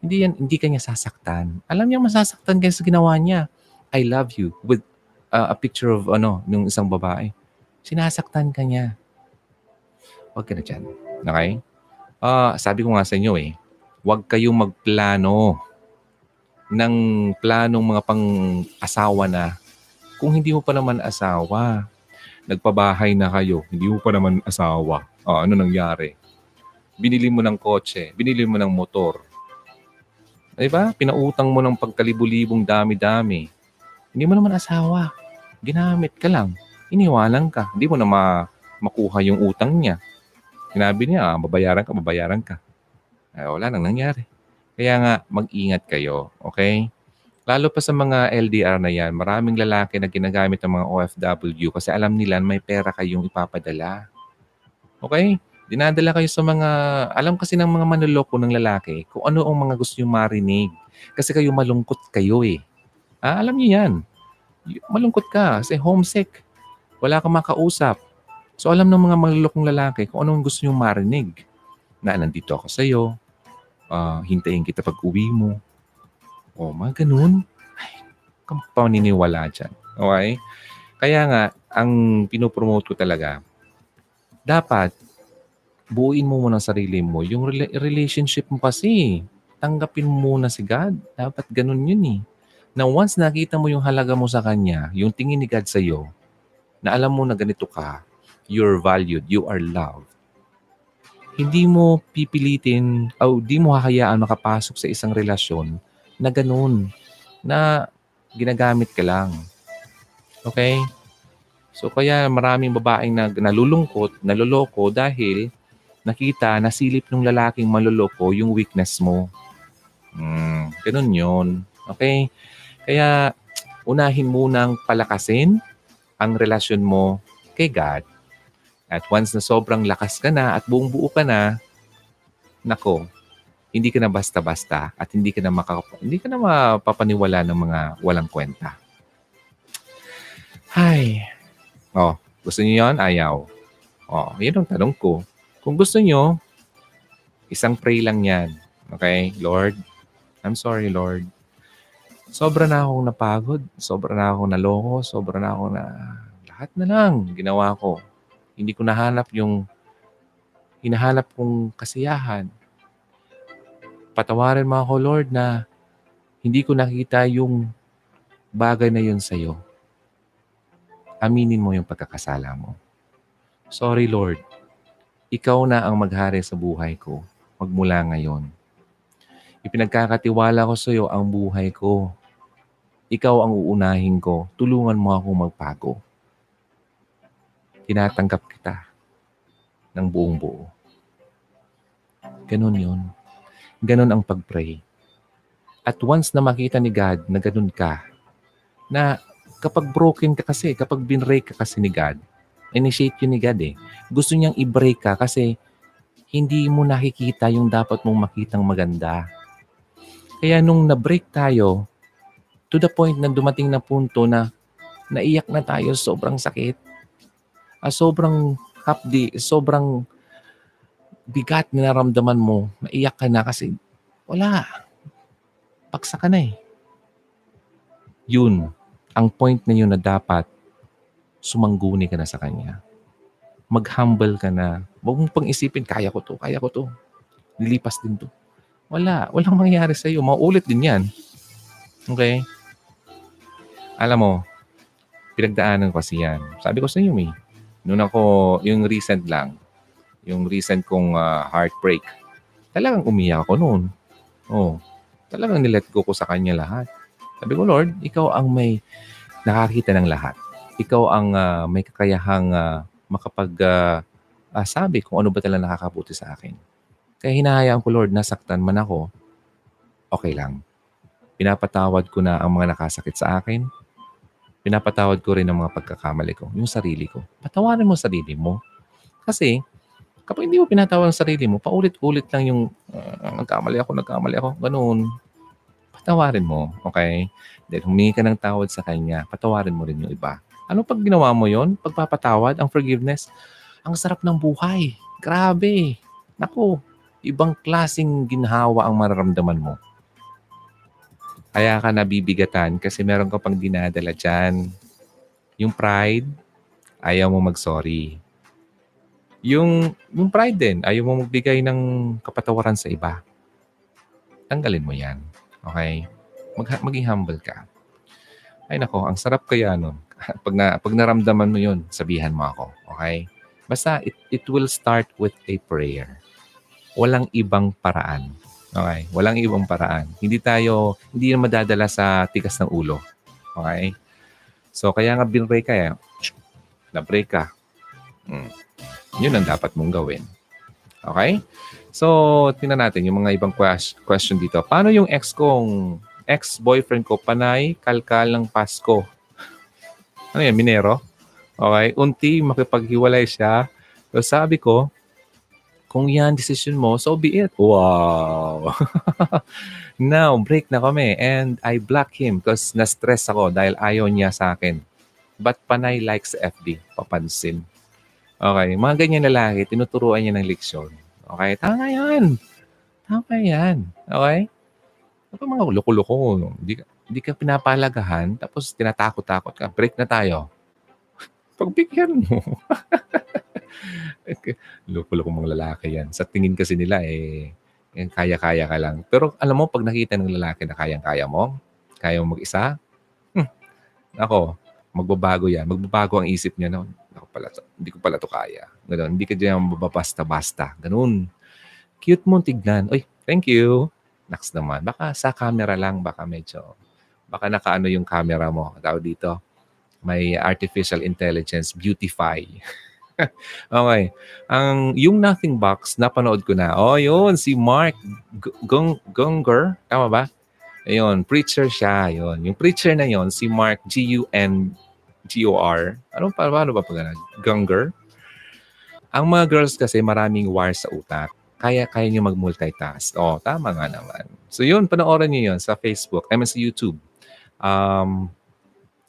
hindi yan, hindi kanya sasaktan. Alam niya masasaktan kaya sa ginawa niya. I love you with uh, a picture of ano, ng isang babae. Sinasaktan ka niya. Huwag ka na dyan. Okay? Uh, sabi ko nga sa inyo eh, huwag kayong magplano ng planong mga pang-asawa na kung hindi mo pa naman asawa, nagpabahay na kayo, hindi mo pa naman asawa, oh, ano nangyari? Binili mo ng kotse, binili mo ng motor. Diba? Pinautang mo ng pagkalibu-libong dami-dami. Hindi mo naman asawa. Ginamit ka lang. Iniwalang ka. Hindi mo na ma- makuha yung utang niya. Sinabi niya, ah, babayaran ka, babayaran ka. Ay, wala nang nangyari. Kaya nga, mag-ingat kayo, okay? Lalo pa sa mga LDR na yan, maraming lalaki na ginagamit ng mga OFW kasi alam nila may pera kayong ipapadala. Okay? Dinadala kayo sa mga, alam kasi ng mga manloloko ng lalaki kung ano ang mga gusto nyo marinig. Kasi kayo malungkot kayo eh. Ah, alam niyo yan. Malungkot ka kasi homesick. Wala kang makausap. So alam ng mga manlolokong lalaki kung ano ang gusto nyo marinig. Na nandito ako sa iyo, uh, hintayin kita pag uwi mo. O, mga ganun. Ay, paniniwala dyan. Okay? Kaya nga, ang pinopromote ko talaga, dapat buuin mo muna sarili mo. Yung relationship mo kasi, tanggapin mo muna si God. Dapat ganun yun eh. Na once nakita mo yung halaga mo sa Kanya, yung tingin ni God sa iyo, na alam mo na ganito ka, you're valued, you are loved, hindi mo pipilitin o hindi mo hahayaan makapasok sa isang relasyon na ganun, na ginagamit ka lang. Okay? So kaya maraming babaeng na nalulungkot, naloloko dahil nakita, nasilip ng lalaking maloloko yung weakness mo. Hmm, ganun yun. Okay? Kaya unahin munang palakasin ang relasyon mo kay God at once na sobrang lakas ka na at buong buo ka na, nako, hindi ka na basta-basta at hindi ka na makaka- hindi ka na mapapaniwala ng mga walang kwenta. Hay. Oh, gusto niyo 'yon? Ayaw. Oh, 'yun ang tanong ko. Kung gusto niyo, isang pray lang 'yan. Okay? Lord, I'm sorry, Lord. Sobra na akong napagod, sobra na akong naloko, sobra na ako na lahat na lang ginawa ko. Hindi ko nahanap yung hinahanap kong kasiyahan. Patawarin mo ako, Lord, na hindi ko nakita yung bagay na yun sa'yo. Aminin mo yung pagkakasala mo. Sorry, Lord. Ikaw na ang maghari sa buhay ko magmula ngayon. Ipinagkakatiwala ko sa iyo ang buhay ko. ikaw ang uunahin ko. Tulungan mo akong magbago. Tinatanggap kita ng buong buo. Ganun yun. Ganun ang pag-pray. At once na makita ni God na ganun ka, na kapag broken ka kasi, kapag binrake ka kasi ni God, initiate yun ni God eh. Gusto niyang i-break ka kasi hindi mo nakikita yung dapat mong makitang maganda. Kaya nung na-break tayo, to the point na dumating na punto na naiyak na tayo sobrang sakit, ah, sobrang hapdi, sobrang bigat na naramdaman mo, naiyak ka na kasi wala. Paksa ka na eh. Yun, ang point na yun na dapat sumangguni ka na sa Kanya. Mag-humble ka na. Huwag mong pang isipin, kaya ko to, kaya ko to. Lilipas din to. Wala. Walang mangyayari sa'yo. Mauulit din yan. Okay? Alam mo, pinagdaanan ko kasi yan. Sabi ko sa iyo, May. Noon ako, yung recent lang, yung recent kong uh, heartbreak, talagang umiyak ako noon. Oh, talagang nilet go ko sa kanya lahat. Sabi ko, Lord, ikaw ang may nakakita ng lahat. Ikaw ang uh, may kakayahang uh, makapag uh, uh, sabi kung ano ba talaga nakakabuti sa akin. Kaya hinahayaan ko, Lord, nasaktan man ako, okay lang. Pinapatawad ko na ang mga nakasakit sa akin. Pinapatawad ko rin ang mga pagkakamali ko, yung sarili ko. Patawarin mo sarili mo. Kasi, kapag hindi mo pinatawad ang sarili mo, paulit-ulit lang yung uh, nagkamali ako, nagkamali ako, ganun patawarin mo, okay? Then humingi ka ng tawad sa kanya, patawarin mo rin yung iba. Ano pag ginawa mo yon? Pagpapatawad, ang forgiveness, ang sarap ng buhay. Grabe. Naku, ibang klasing ginhawa ang mararamdaman mo. Kaya ka nabibigatan kasi meron ka pang dinadala dyan. Yung pride, ayaw mo mag-sorry. Yung, yung pride din, ayaw mo magbigay ng kapatawaran sa iba. Tanggalin mo yan. Okay? Mag, maging humble ka. Ay nako, ang sarap kaya nun. pag, na, pag naramdaman mo yun, sabihan mo ako. Okay? Basta it, it will start with a prayer. Walang ibang paraan. Okay? Walang ibang paraan. Hindi tayo, hindi na madadala sa tigas ng ulo. Okay? So, kaya nga binray ka eh. Na-break ka. Hmm. Yun ang dapat mong gawin. Okay? So, tingnan natin yung mga ibang question dito. Paano yung ex kong, ex-boyfriend ko, panay, kalkal ng Pasko? Ano yan, Minero? Okay, unti makipaghiwalay siya. So sabi ko, kung yan decision mo, so be it. Wow! Now, break na kami and I block him because na-stress ako dahil ayaw niya sa akin. But panay likes FB, papansin. Okay, mga ganyan lalaki, tinuturuan niya ng leksyon. Okay? Tama yan. Tama yan. Okay? Ito mga loko-loko. Hindi ka, hindi ka pinapalagahan, tapos tinatakot-takot ka. Break na tayo. Pagbigyan mo. loko-loko mga lalaki yan. Sa tingin kasi nila, eh, eh, kaya-kaya ka lang. Pero alam mo, pag nakita ng lalaki na kayang-kaya mo, kaya mo mag-isa, hmm, ako, magbabago yan. Magbabago ang isip niya. No? Pala to, hindi ko pala to kaya. Ganun, hindi ka dyan mababasta-basta. Ganun. Cute mo tignan. Uy, thank you. Next naman. Baka sa camera lang, baka medyo, baka nakaano yung camera mo. Tao dito, may artificial intelligence, beautify. okay. Ang yung Nothing Box, napanood ko na. Oh, yun, si Mark Gung Gunger. Tama ba? Ayun, preacher siya. Ayun. Yung preacher na yon si Mark G-U-N-G-O-R. Ano pa, paano ba pag Gunger? Ang mga girls kasi maraming wires sa utak. Kaya, kaya nyo mag-multitask. Oh, tama nga naman. So yun, panoorin nyo yun sa Facebook. I mean sa YouTube. Um,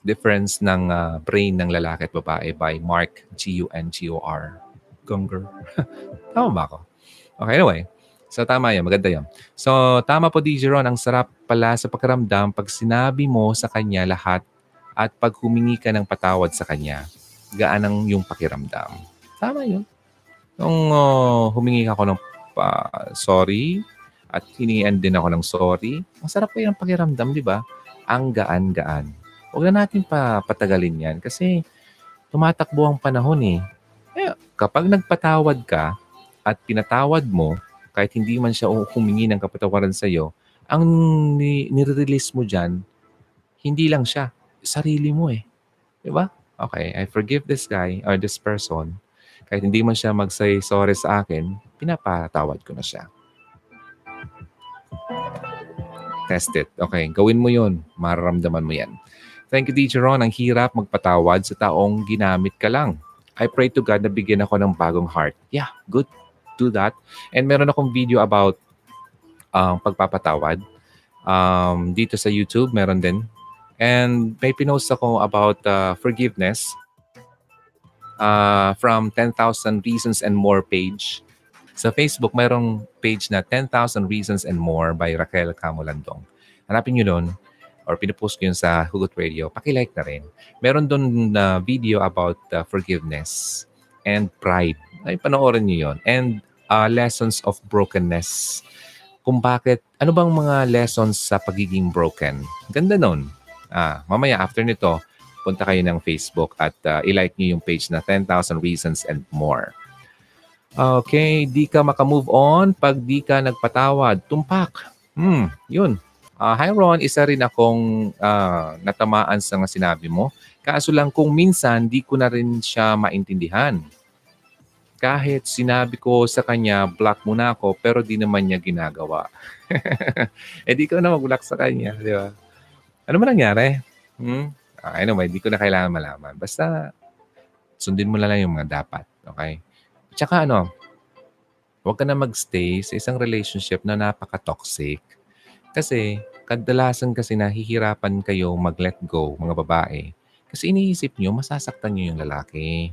difference ng uh, brain ng lalaki at babae by Mark G-U-N-G-O-R. Gunger. tama ba ako? Okay, anyway. So tama yan, maganda yan. So tama po DJ Ron, ang sarap pala sa pakiramdam pag sinabi mo sa kanya lahat at pag humingi ka ng patawad sa kanya, gaan ang yung pakiramdam. Tama yun. Nung uh, humingi ako ng uh, sorry at hiningian din ako ng sorry, masarap po yung pakiramdam, di ba? Ang gaan-gaan. Huwag na natin pa patagalin yan kasi tumatakbo ang panahon eh. eh kapag nagpatawad ka at pinatawad mo, kahit hindi man siya humingi ng kapatawaran sa iyo, ang ni- nire-release mo dyan, hindi lang siya, sarili mo eh. Di ba? Okay, I forgive this guy or this person. Kahit hindi man siya mag-say sorry sa akin, pinapatawad ko na siya. Test it. Okay, gawin mo yun. Mararamdaman mo yan. Thank you, Teacher Ron. Ang hirap magpatawad sa taong ginamit ka lang. I pray to God na bigyan ako ng bagong heart. Yeah, good. Do that. And meron akong video about um, pagpapatawad. Um, dito sa YouTube, meron din. And may pinost ako about uh, forgiveness uh, from 10,000 Reasons and More page. Sa Facebook, mayroong page na 10,000 Reasons and More by Raquel Camolandong. Hanapin nyo doon or pinupost ko yun sa Hugot Radio. Pakilike na rin. Meron doon na video about uh, forgiveness and pride. Ay, panoorin nyo yun. And uh, lessons of brokenness. Kung bakit, ano bang mga lessons sa pagiging broken? Ganda nun. Ah, mamaya after nito, punta kayo ng Facebook at uh, ilike nyo yung page na 10,000 Reasons and More. Okay, di ka makamove on pag di ka nagpatawad. Tumpak. Hmm, yun. Uh, hi Ron, isa rin akong uh, natamaan sa nga sinabi mo. Kaso lang kung minsan di ko na rin siya maintindihan. Kahit sinabi ko sa kanya, block mo na ako, pero di naman niya ginagawa. eh di ko na mag-block sa kanya, di ba? Ano man nangyari? Hmm? Uh, anyway, di ko na kailangan malaman. Basta sundin mo na lang yung mga dapat. Okay? Tsaka ano, huwag ka na magstay sa isang relationship na napaka-toxic. Kasi kadalasan kasi nahihirapan kayo mag-let go, mga babae. Kasi iniisip nyo, masasaktan nyo yung lalaki.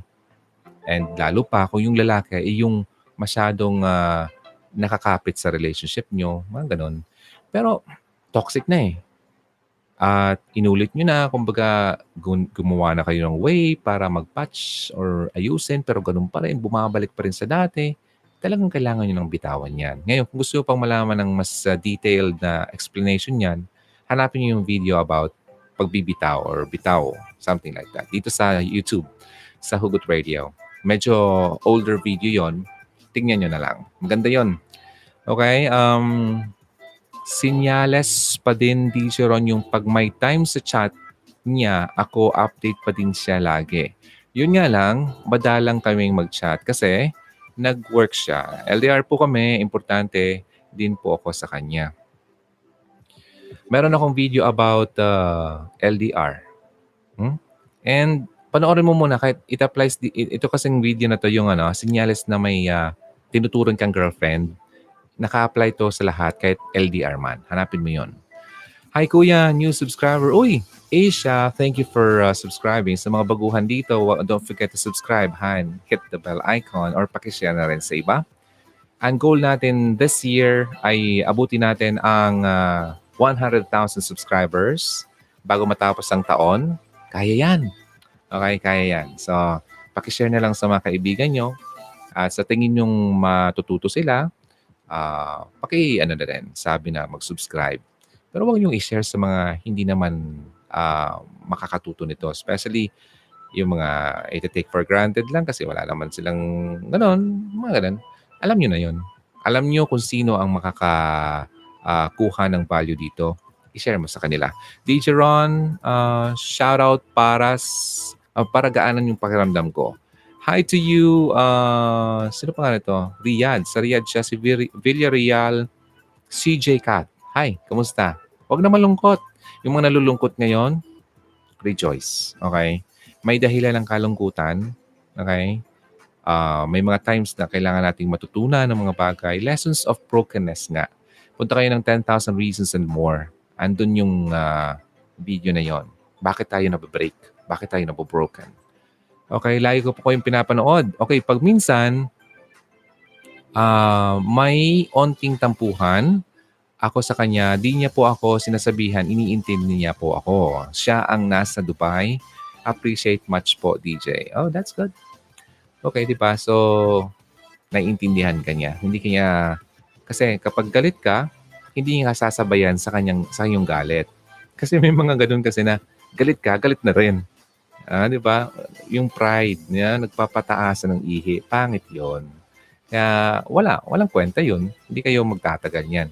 And lalo pa kung yung lalaki ay yung masyadong uh, nakakapit sa relationship nyo, mga ganun. Pero toxic na eh. At inulit nyo na, kumbaga gumawa na kayo ng way para mag-patch or ayusin, pero ganun pa rin, bumabalik pa rin sa dati. Talagang kailangan nyo ng bitawan yan. Ngayon, kung gusto pang malaman ng mas uh, detailed na explanation yan, hanapin nyo yung video about pagbibitaw or bitaw, something like that. Dito sa YouTube, sa Hugot Radio. Medyo older video yon Tingnan nyo na lang. Maganda yon Okay? Um, sinyales pa din di Ron yung pag may time sa chat niya, ako update pa din siya lagi. Yun nga lang, madalang kaming mag-chat kasi nag-work siya. LDR po kami, importante din po ako sa kanya. Meron akong video about uh, LDR. Hmm? And panoorin mo muna kahit it applies ito kasing video na to yung ano, sinyales na may uh, tinuturon kang girlfriend. Naka-apply to sa lahat kahit LDR man. Hanapin mo 'yon. Hi Kuya, new subscriber. Uy, Asia, thank you for uh, subscribing. Sa mga baguhan dito, don't forget to subscribe and hit the bell icon or pakishare na rin sa iba. Ang goal natin this year ay abutin natin ang uh, 100,000 subscribers bago matapos ang taon. Kaya yan. Okay, kaya yan. So, pakishare na lang sa mga kaibigan nyo. At sa tingin nyong matututo sila, uh, paki, ano na rin, sabi na mag-subscribe. Pero huwag nyong i-share sa mga hindi naman uh, makakatuto nito. Especially yung mga iti-take for granted lang kasi wala naman silang ganon, mga ganon. Alam nyo na yon Alam nyo kung sino ang makakakuha uh, ng value dito. I-share mo sa kanila. DJ Ron, uh, shout out para uh, para gaanan yung pakiramdam ko. Hi to you, uh, sino pa nga ito? Riyadh. Sa Riyadh siya, si Villarreal CJ Cat. Hi, kamusta? Huwag na malungkot. Yung mga nalulungkot ngayon, rejoice. Okay? May dahilan ng kalungkutan. Okay? Uh, may mga times na kailangan nating matutunan ng mga bagay. Lessons of brokenness nga. Punta kayo ng 10,000 Reasons and More. Andun yung uh, video na yon. Bakit tayo nababreak? Bakit tayo nabobroken? Okay, lagi ko po kayong pinapanood. Okay, pag minsan, uh, may onting tampuhan, ako sa kanya, di niya po ako sinasabihan, iniintindi niya po ako. Siya ang nasa Dubai. Appreciate much po, DJ. Oh, that's good. Okay, di ba? So, naiintindihan ka niya. Hindi kanya, kasi kapag galit ka, hindi niya sasabayan sa kanyang sa iyong galit. Kasi may mga ganun kasi na galit ka, galit na rin. Ah, di ba? Yung pride niya, nagpapataasan ng ihi. Pangit yon. Kaya wala, walang kwenta yun. Hindi kayo magtatagal yan.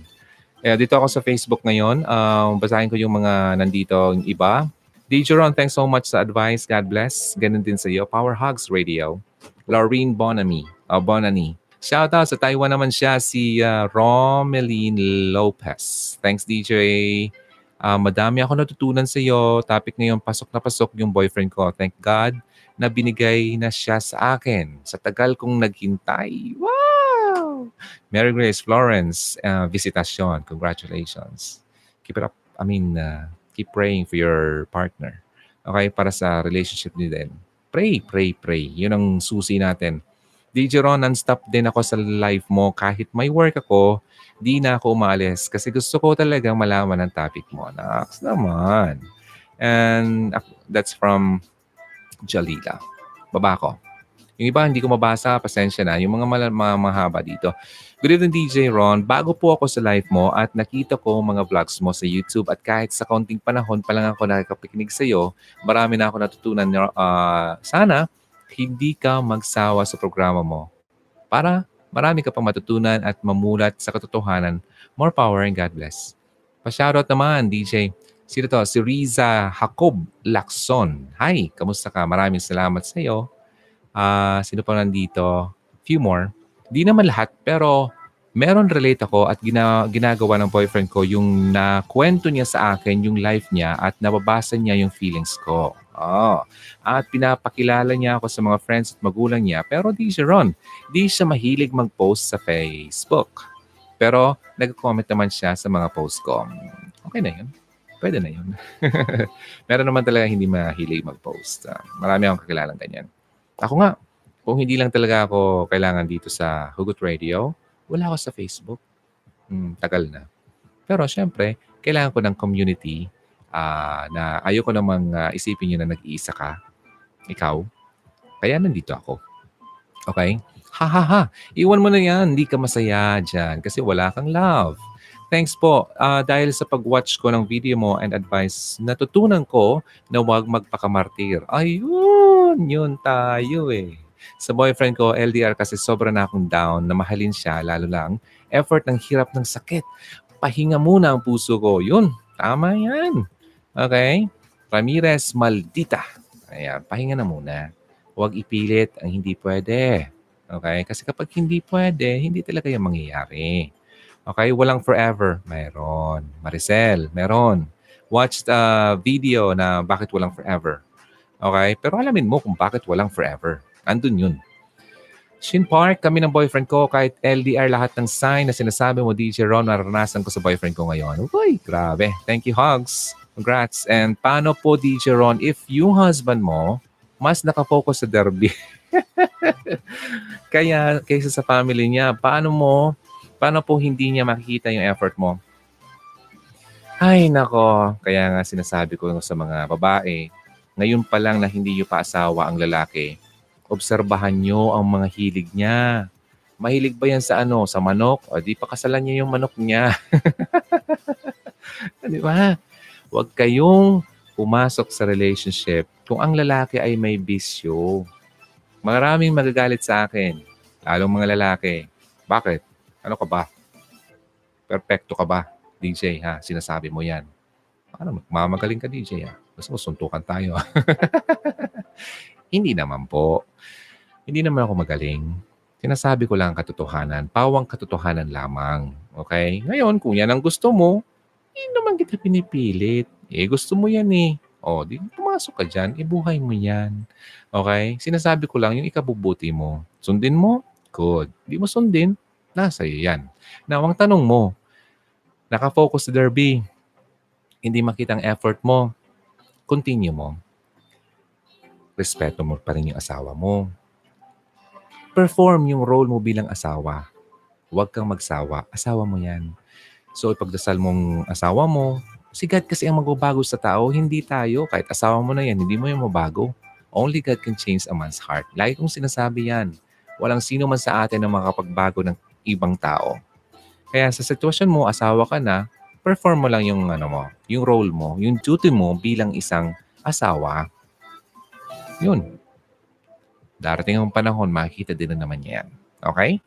Eh, dito ako sa Facebook ngayon. Um, basahin ko yung mga nandito, yung iba. DJ Ron, thanks so much sa advice. God bless. Ganun din sa iyo. Power Hugs Radio. Laureen Bonamy. Uh, Bonani. Shout out sa Taiwan naman siya, si uh, Romeline Lopez. Thanks, DJ. Uh, madami ako natutunan sa iyo. Topic ngayon, pasok na pasok yung boyfriend ko. Thank God na binigay na siya sa akin sa tagal kong naghintay. Wow! Mary Grace Florence, uh, visitasyon. Congratulations. Keep it up. I mean, uh, keep praying for your partner. Okay? Para sa relationship niyo din. Pray, pray, pray. Yun ang susi natin. DJ Ron, non-stop din ako sa live mo. Kahit may work ako, di na ako umalis kasi gusto ko talagang malaman ang topic mo. Naks naman. And that's from Jalila. Baba ko. Yung iba, hindi ko mabasa. Pasensya na. Yung mga, mal- mga mahaba dito. Good evening, DJ Ron. Bago po ako sa live mo at nakita ko mga vlogs mo sa YouTube at kahit sa kaunting panahon pa lang ako nakakapikinig sa iyo, marami na ako natutunan. Uh, sana, hindi ka magsawa sa programa mo para marami ka pang matutunan at mamulat sa katotohanan. More power and God bless. Pa-shoutout naman, DJ. Sino to? Si Riza Jacob Lacson. Hi, kamusta ka? Maraming salamat sa iyo. Uh, sino pa nandito? Few more. Di naman lahat, pero meron relate ako at gina, ginagawa ng boyfriend ko yung nakwento niya sa akin yung life niya at nababasa niya yung feelings ko. Oh. At pinapakilala niya ako sa mga friends at magulang niya. Pero di siya ron. Di siya mahilig mag-post sa Facebook. Pero nag-comment naman siya sa mga post ko. Okay na yun. Pwede na yun. Meron naman talaga hindi mahilig mag-post. Marami akong kakilalang ganyan. Ako nga, kung hindi lang talaga ako kailangan dito sa Hugot Radio, wala ako sa Facebook. Hmm, tagal na. Pero syempre, kailangan ko ng community uh, na ayoko namang uh, isipin niyo na nag-iisa ka, ikaw. Kaya nandito ako. Okay? Ha ha ha. Iwan mo na yan. Hindi ka masaya dyan kasi wala kang love. Thanks po. Uh, dahil sa pag-watch ko ng video mo and advice, natutunan ko na huwag magpakamartir. Ayun, yun tayo eh. Sa boyfriend ko, LDR kasi sobra na akong down na mahalin siya, lalo lang effort ng hirap ng sakit. Pahinga muna ang puso ko. Yun, tama yan. Okay? Ramirez Maldita. Ayan, pahinga na muna. Huwag ipilit ang hindi pwede. Okay? Kasi kapag hindi pwede, hindi talaga yung mangyayari. Okay? Walang forever. Meron. Maricel, meron. Watch the video na bakit walang forever. Okay? Pero alamin mo kung bakit walang forever. Andun yun. Shin Park, kami ng boyfriend ko, kahit LDR lahat ng sign na sinasabi mo, DJ Ron, naranasan ko sa boyfriend ko ngayon. Uy, grabe. Thank you, Hugs. Congrats. And paano po, DJ Ron, if yung husband mo, mas nakafocus sa derby, kaya kaysa sa family niya, paano mo, paano po hindi niya makikita yung effort mo? Ay, nako. Kaya nga sinasabi ko sa mga babae, ngayon pa lang na hindi niyo pa asawa ang lalaki, obserbahan niyo ang mga hilig niya. Mahilig ba yan sa ano? Sa manok? O di pa kasalan niya yung manok niya. di ba? Huwag kayong pumasok sa relationship kung ang lalaki ay may bisyo. Maraming magagalit sa akin, lalong mga lalaki. Bakit? Ano ka ba? Perfecto ka ba, DJ ha? Sinasabi mo yan. Ano, mamagaling ka DJ ha? Mo suntukan tayo. Hindi naman po. Hindi naman ako magaling. Sinasabi ko lang katotohanan. Pawang katotohanan lamang. Okay? Ngayon, kung yan ang gusto mo, hindi naman kita pinipilit. Eh, gusto mo yan eh. O, di pumasok ka dyan, ibuhay mo yan. Okay? Sinasabi ko lang yung ikabubuti mo. Sundin mo, good. Di mo sundin, nasa iyo yan. Now, ang tanong mo, nakafocus sa derby, hindi makita ang effort mo, continue mo. Respeto mo pa rin yung asawa mo. Perform yung role mo bilang asawa. Huwag kang magsawa. Asawa mo yan. So ipagdasal mong asawa mo, si God kasi ang magbabago sa tao, hindi tayo. Kahit asawa mo na yan, hindi mo yung mabago. Only God can change a man's heart. Lagi kong sinasabi yan. Walang sino man sa atin ang makakapagbago ng ibang tao. Kaya sa sitwasyon mo, asawa ka na, perform mo lang yung ano mo, yung role mo, yung duty mo bilang isang asawa. Yun. Darating ang panahon, makikita din na naman yan. Okay?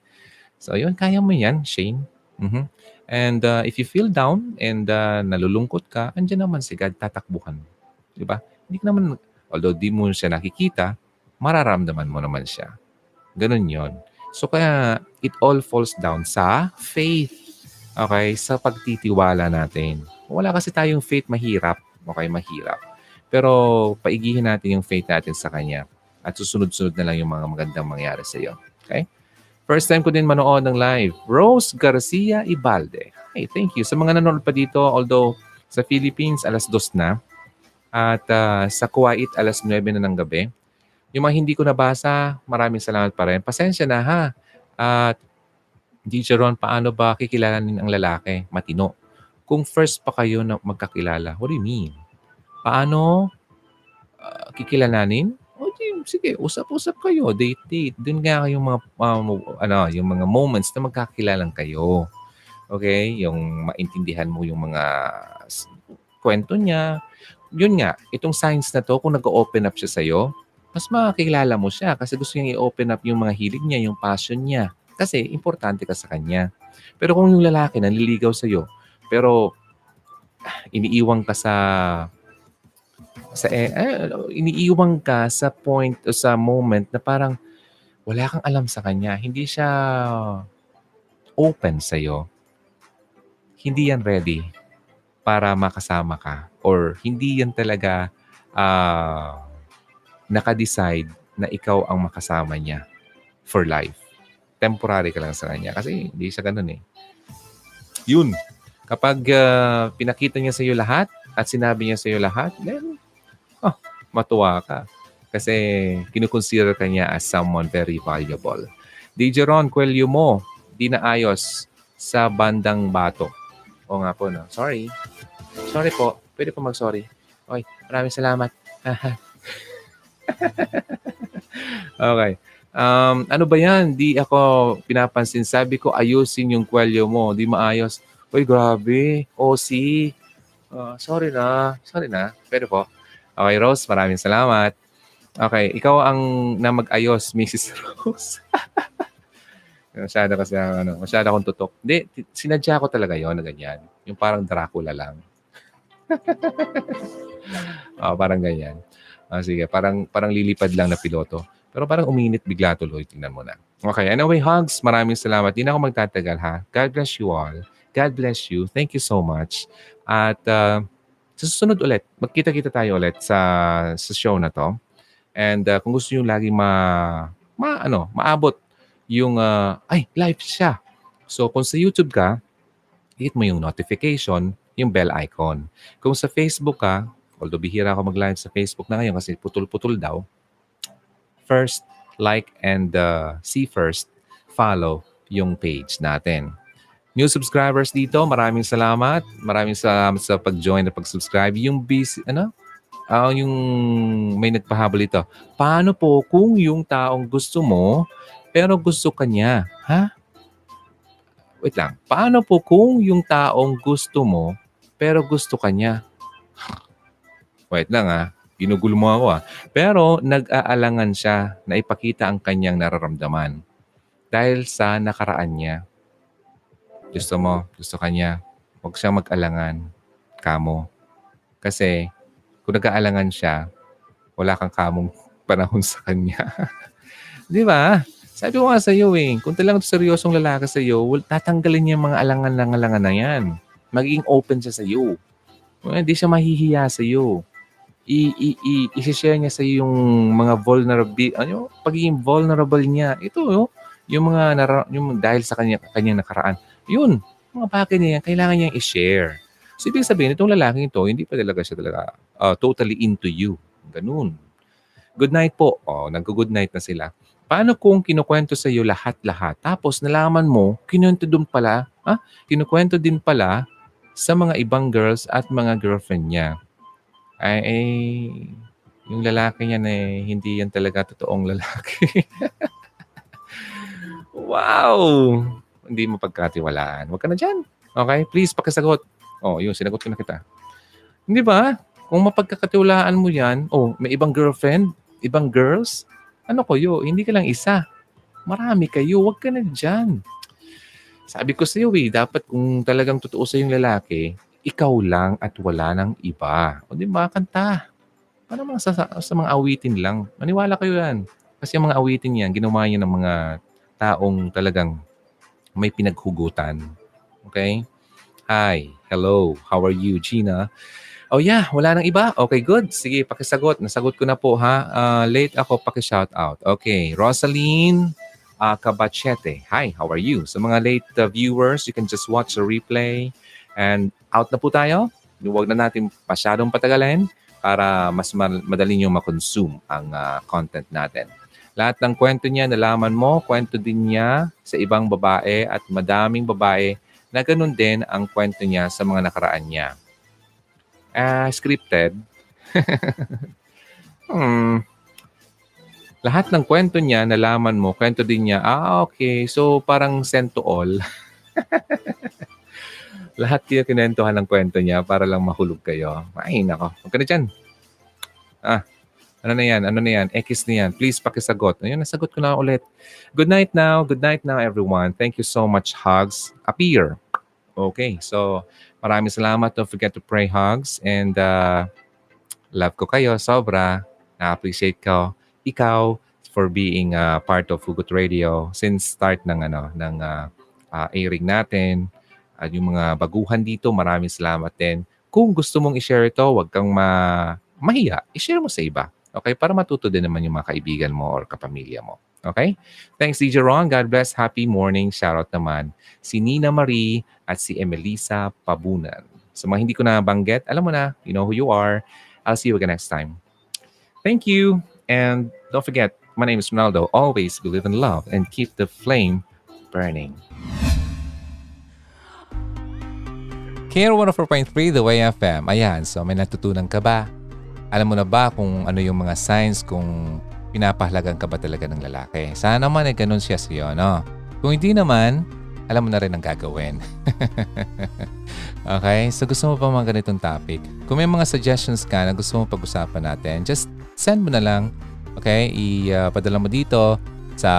So, yun, kaya mo yan, Shane. Mm-hmm. And uh, if you feel down and uh, nalulungkot ka, andyan naman si God, tatakbuhan. Di ba? Hindi naman, although di mo siya nakikita, mararamdaman mo naman siya. Ganun yon. So kaya it all falls down sa faith. Okay? Sa pagtitiwala natin. Wala kasi tayong faith mahirap. Okay? Mahirap. Pero paigihin natin yung faith natin sa Kanya. At susunod-sunod na lang yung mga magandang mangyari sa iyo. Okay? First time ko din manood ng live. Rose Garcia Ibalde. Hey, thank you. Sa mga nanonood pa dito, although sa Philippines, alas dos na. At uh, sa Kuwait, alas 9 na ng gabi. Yung mga hindi ko nabasa, maraming salamat pa rin. Pasensya na ha. At DJ Ron, paano ba kikilalanin ang lalaki? Matino. Kung first pa kayo na magkakilala, what do you mean? Paano uh, kikilalanin? Di, sige, usap-usap kayo, date-date. Doon nga yung mga um, ano, yung mga moments na magkakilalang kayo. Okay? Yung maintindihan mo yung mga kwento niya. Yun nga, itong signs na to, kung nag-open up siya sa'yo, mas makakilala mo siya kasi gusto niyang i-open up yung mga hilig niya, yung passion niya. Kasi importante ka sa kanya. Pero kung yung lalaki nanliligaw sa'yo, pero iniiwang ka sa sa eh, eh, iniiwang ka sa point o sa moment na parang wala kang alam sa kanya. Hindi siya open sa iyo. Hindi yan ready para makasama ka or hindi yan talaga uh, naka-decide na ikaw ang makasama niya for life. Temporary ka lang sa kanya kasi hindi siya ganun eh. Yun. Kapag uh, pinakita niya sa iyo lahat at sinabi niya sa iyo lahat, then matuwa ka. Kasi kinukonsider ka niya as someone very valuable. DJ Ron, kwelyo mo, di na ayos sa bandang bato. O nga po, no? Sorry. Sorry po. Pwede po mag-sorry. Okay, maraming salamat. okay. Um, ano ba yan? Di ako pinapansin. Sabi ko, ayusin yung kwelyo mo. Di maayos. Uy, grabe. OC. Uh, sorry na. Sorry na. Pwede po. Okay, Rose, maraming salamat. Okay, ikaw ang na mag-ayos, Mrs. Rose. masyado kasi ano, masyado akong tutok. Hindi, sinadya ko talaga yon na ganyan. Yung parang Dracula lang. oh, parang ganyan. Oh, sige, parang parang lilipad lang na piloto. Pero parang uminit bigla tuloy. Tingnan mo na. Okay, anyway, hugs. Maraming salamat. Hindi na ako magtatagal ha. God bless you all. God bless you. Thank you so much. At uh, sa susunod ulit, magkita-kita tayo ulit sa, sa show na to. And uh, kung gusto nyo lagi ma, ma, ano, maabot yung, uh, ay, live siya. So kung sa YouTube ka, hit mo yung notification, yung bell icon. Kung sa Facebook ka, although bihira ako mag-live sa Facebook na ngayon kasi putol-putol daw, first, like and uh, see first, follow yung page natin. New subscribers dito, maraming salamat. Maraming salamat sa pag-join at pag-subscribe. Yung busy, ano? Uh, yung may nagpahabol ito. Paano po kung yung taong gusto mo, pero gusto ka niya? Ha? Wait lang. Paano po kung yung taong gusto mo, pero gusto ka niya? Wait lang ha. Ginugulo mo ako ha. Pero nag-aalangan siya na ipakita ang kanyang nararamdaman dahil sa nakaraan niya gusto mo, gusto kanya, huwag siyang mag-alangan, kamo. Kasi kung nag-aalangan siya, wala kang kamong panahon sa kanya. Di ba? Sabi ko nga sa iyo eh, kung talagang seryosong lalaki sa iyo, tatanggalin niya yung mga alangan-alangan na yan. Magiging open siya sa iyo. Hindi siya mahihiya sa iyo. I, i, i, i-share niya sa iyo yung mga vulnerable, ano, pagiging vulnerable niya. Ito, oh, yung mga nara, yung dahil sa kanya kanyang nakaraan yun, mga bagay niya yan, kailangan niyang i-share. So, ibig sabihin, itong lalaking ito, hindi pa talaga siya talaga uh, totally into you. Ganun. Good night po. Oh, nag-good night na sila. Paano kung kinukwento sa iyo lahat-lahat, tapos nalaman mo, kinuwento din pala, ha? kinukwento din pala sa mga ibang girls at mga girlfriend niya. Ay, ay yung lalaki niya na eh, hindi yan talaga totoong lalaki. wow! Hindi mo pagkatiwalaan. Huwag ka na dyan. Okay? Please, pakisagot. Oh, yun, sinagot ko na kita. Hindi ba? Kung mapagkakatiwalaan mo yan, oh, may ibang girlfriend, ibang girls, ano ko yo, hindi ka lang isa. Marami kayo, huwag ka na dyan. Sabi ko sa'yo eh, dapat kung talagang totoo sa yung lalaki, ikaw lang at wala ng iba. O di ba, kanta. Para mga sa, sa mga awitin lang. Maniwala kayo yan. Kasi ang mga awitin yan, ginawa niya ng mga taong talagang may pinaghugutan. Okay? Hi, hello, how are you, Gina? Oh yeah, wala nang iba? Okay, good. Sige, pakisagot. Nasagot ko na po ha. Uh, late ako, paki-shout out. Okay, Rosaline uh, Cabachete. Hi, how are you? Sa mga late uh, viewers, you can just watch the replay. And out na po tayo. Huwag na natin masyadong patagalin para mas madali nyo makonsume ang uh, content natin. Lahat ng kwento niya, nalaman mo, kwento din niya sa ibang babae at madaming babae na ganun din ang kwento niya sa mga nakaraan niya. Uh, scripted. hmm. Lahat ng kwento niya, nalaman mo, kwento din niya, ah, okay, so parang sent to all. Lahat kayo kinentuhan ng kwento niya para lang mahulog kayo. Ay, nako. Huwag ka na dyan. Ah, ano na yan? Ano na yan? X na yan. Please pakisagot. Ayun, nasagot ko na ulit. Good night now. Good night now, everyone. Thank you so much, Hugs. Appear. Okay, so maraming salamat. Don't forget to pray hugs. And uh, love ko kayo. Sobra. Na-appreciate ko. Ikaw for being uh, part of Hugot Radio since start ng ano ng uh, uh, airing natin. At yung mga baguhan dito, maraming salamat din. Kung gusto mong i-share ito, huwag kang ma mahiya. I-share mo sa iba. Okay? Para matuto din naman yung mga kaibigan mo or kapamilya mo. Okay? Thanks, DJ Ron. God bless. Happy morning. Shoutout naman. Si Nina Marie at si Emelisa Pabunan. Sa mga hindi ko na banggit, alam mo na, you know who you are. I'll see you again next time. Thank you. And don't forget, my name is Ronaldo. Always believe in love and keep the flame burning. KR 104.3 The Way FM. Ayan, so may natutunan ka ba? Alam mo na ba kung ano yung mga signs kung pinapahalagan ka ba talaga ng lalaki? Sana naman ay ganun siya sa iyo, no? Kung hindi naman, alam mo na rin ang gagawin. okay? So gusto mo pa mga ganitong topic? Kung may mga suggestions ka na gusto mo pag-usapan natin, just send mo na lang. Okay? Ipadala uh, mo dito sa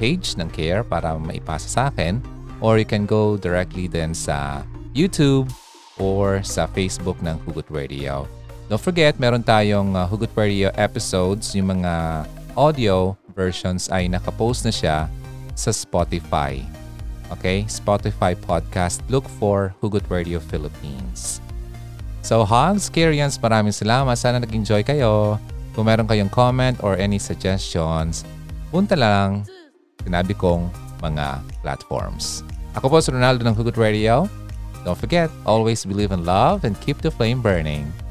page ng CARE para maipasa sa akin. Or you can go directly then sa YouTube or sa Facebook ng Hugot Radio. Don't forget, meron tayong uh, Hugot Radio episodes. Yung mga audio versions ay nakapost na siya sa Spotify. Okay? Spotify podcast. Look for Hugot Radio Philippines. So, Hogs, Kyrians, maraming salamat. Sana nag-enjoy kayo. Kung meron kayong comment or any suggestions, punta lang sinabi kong mga platforms. Ako po si Ronaldo ng Hugot Radio. Don't forget, always believe in love and keep the flame burning.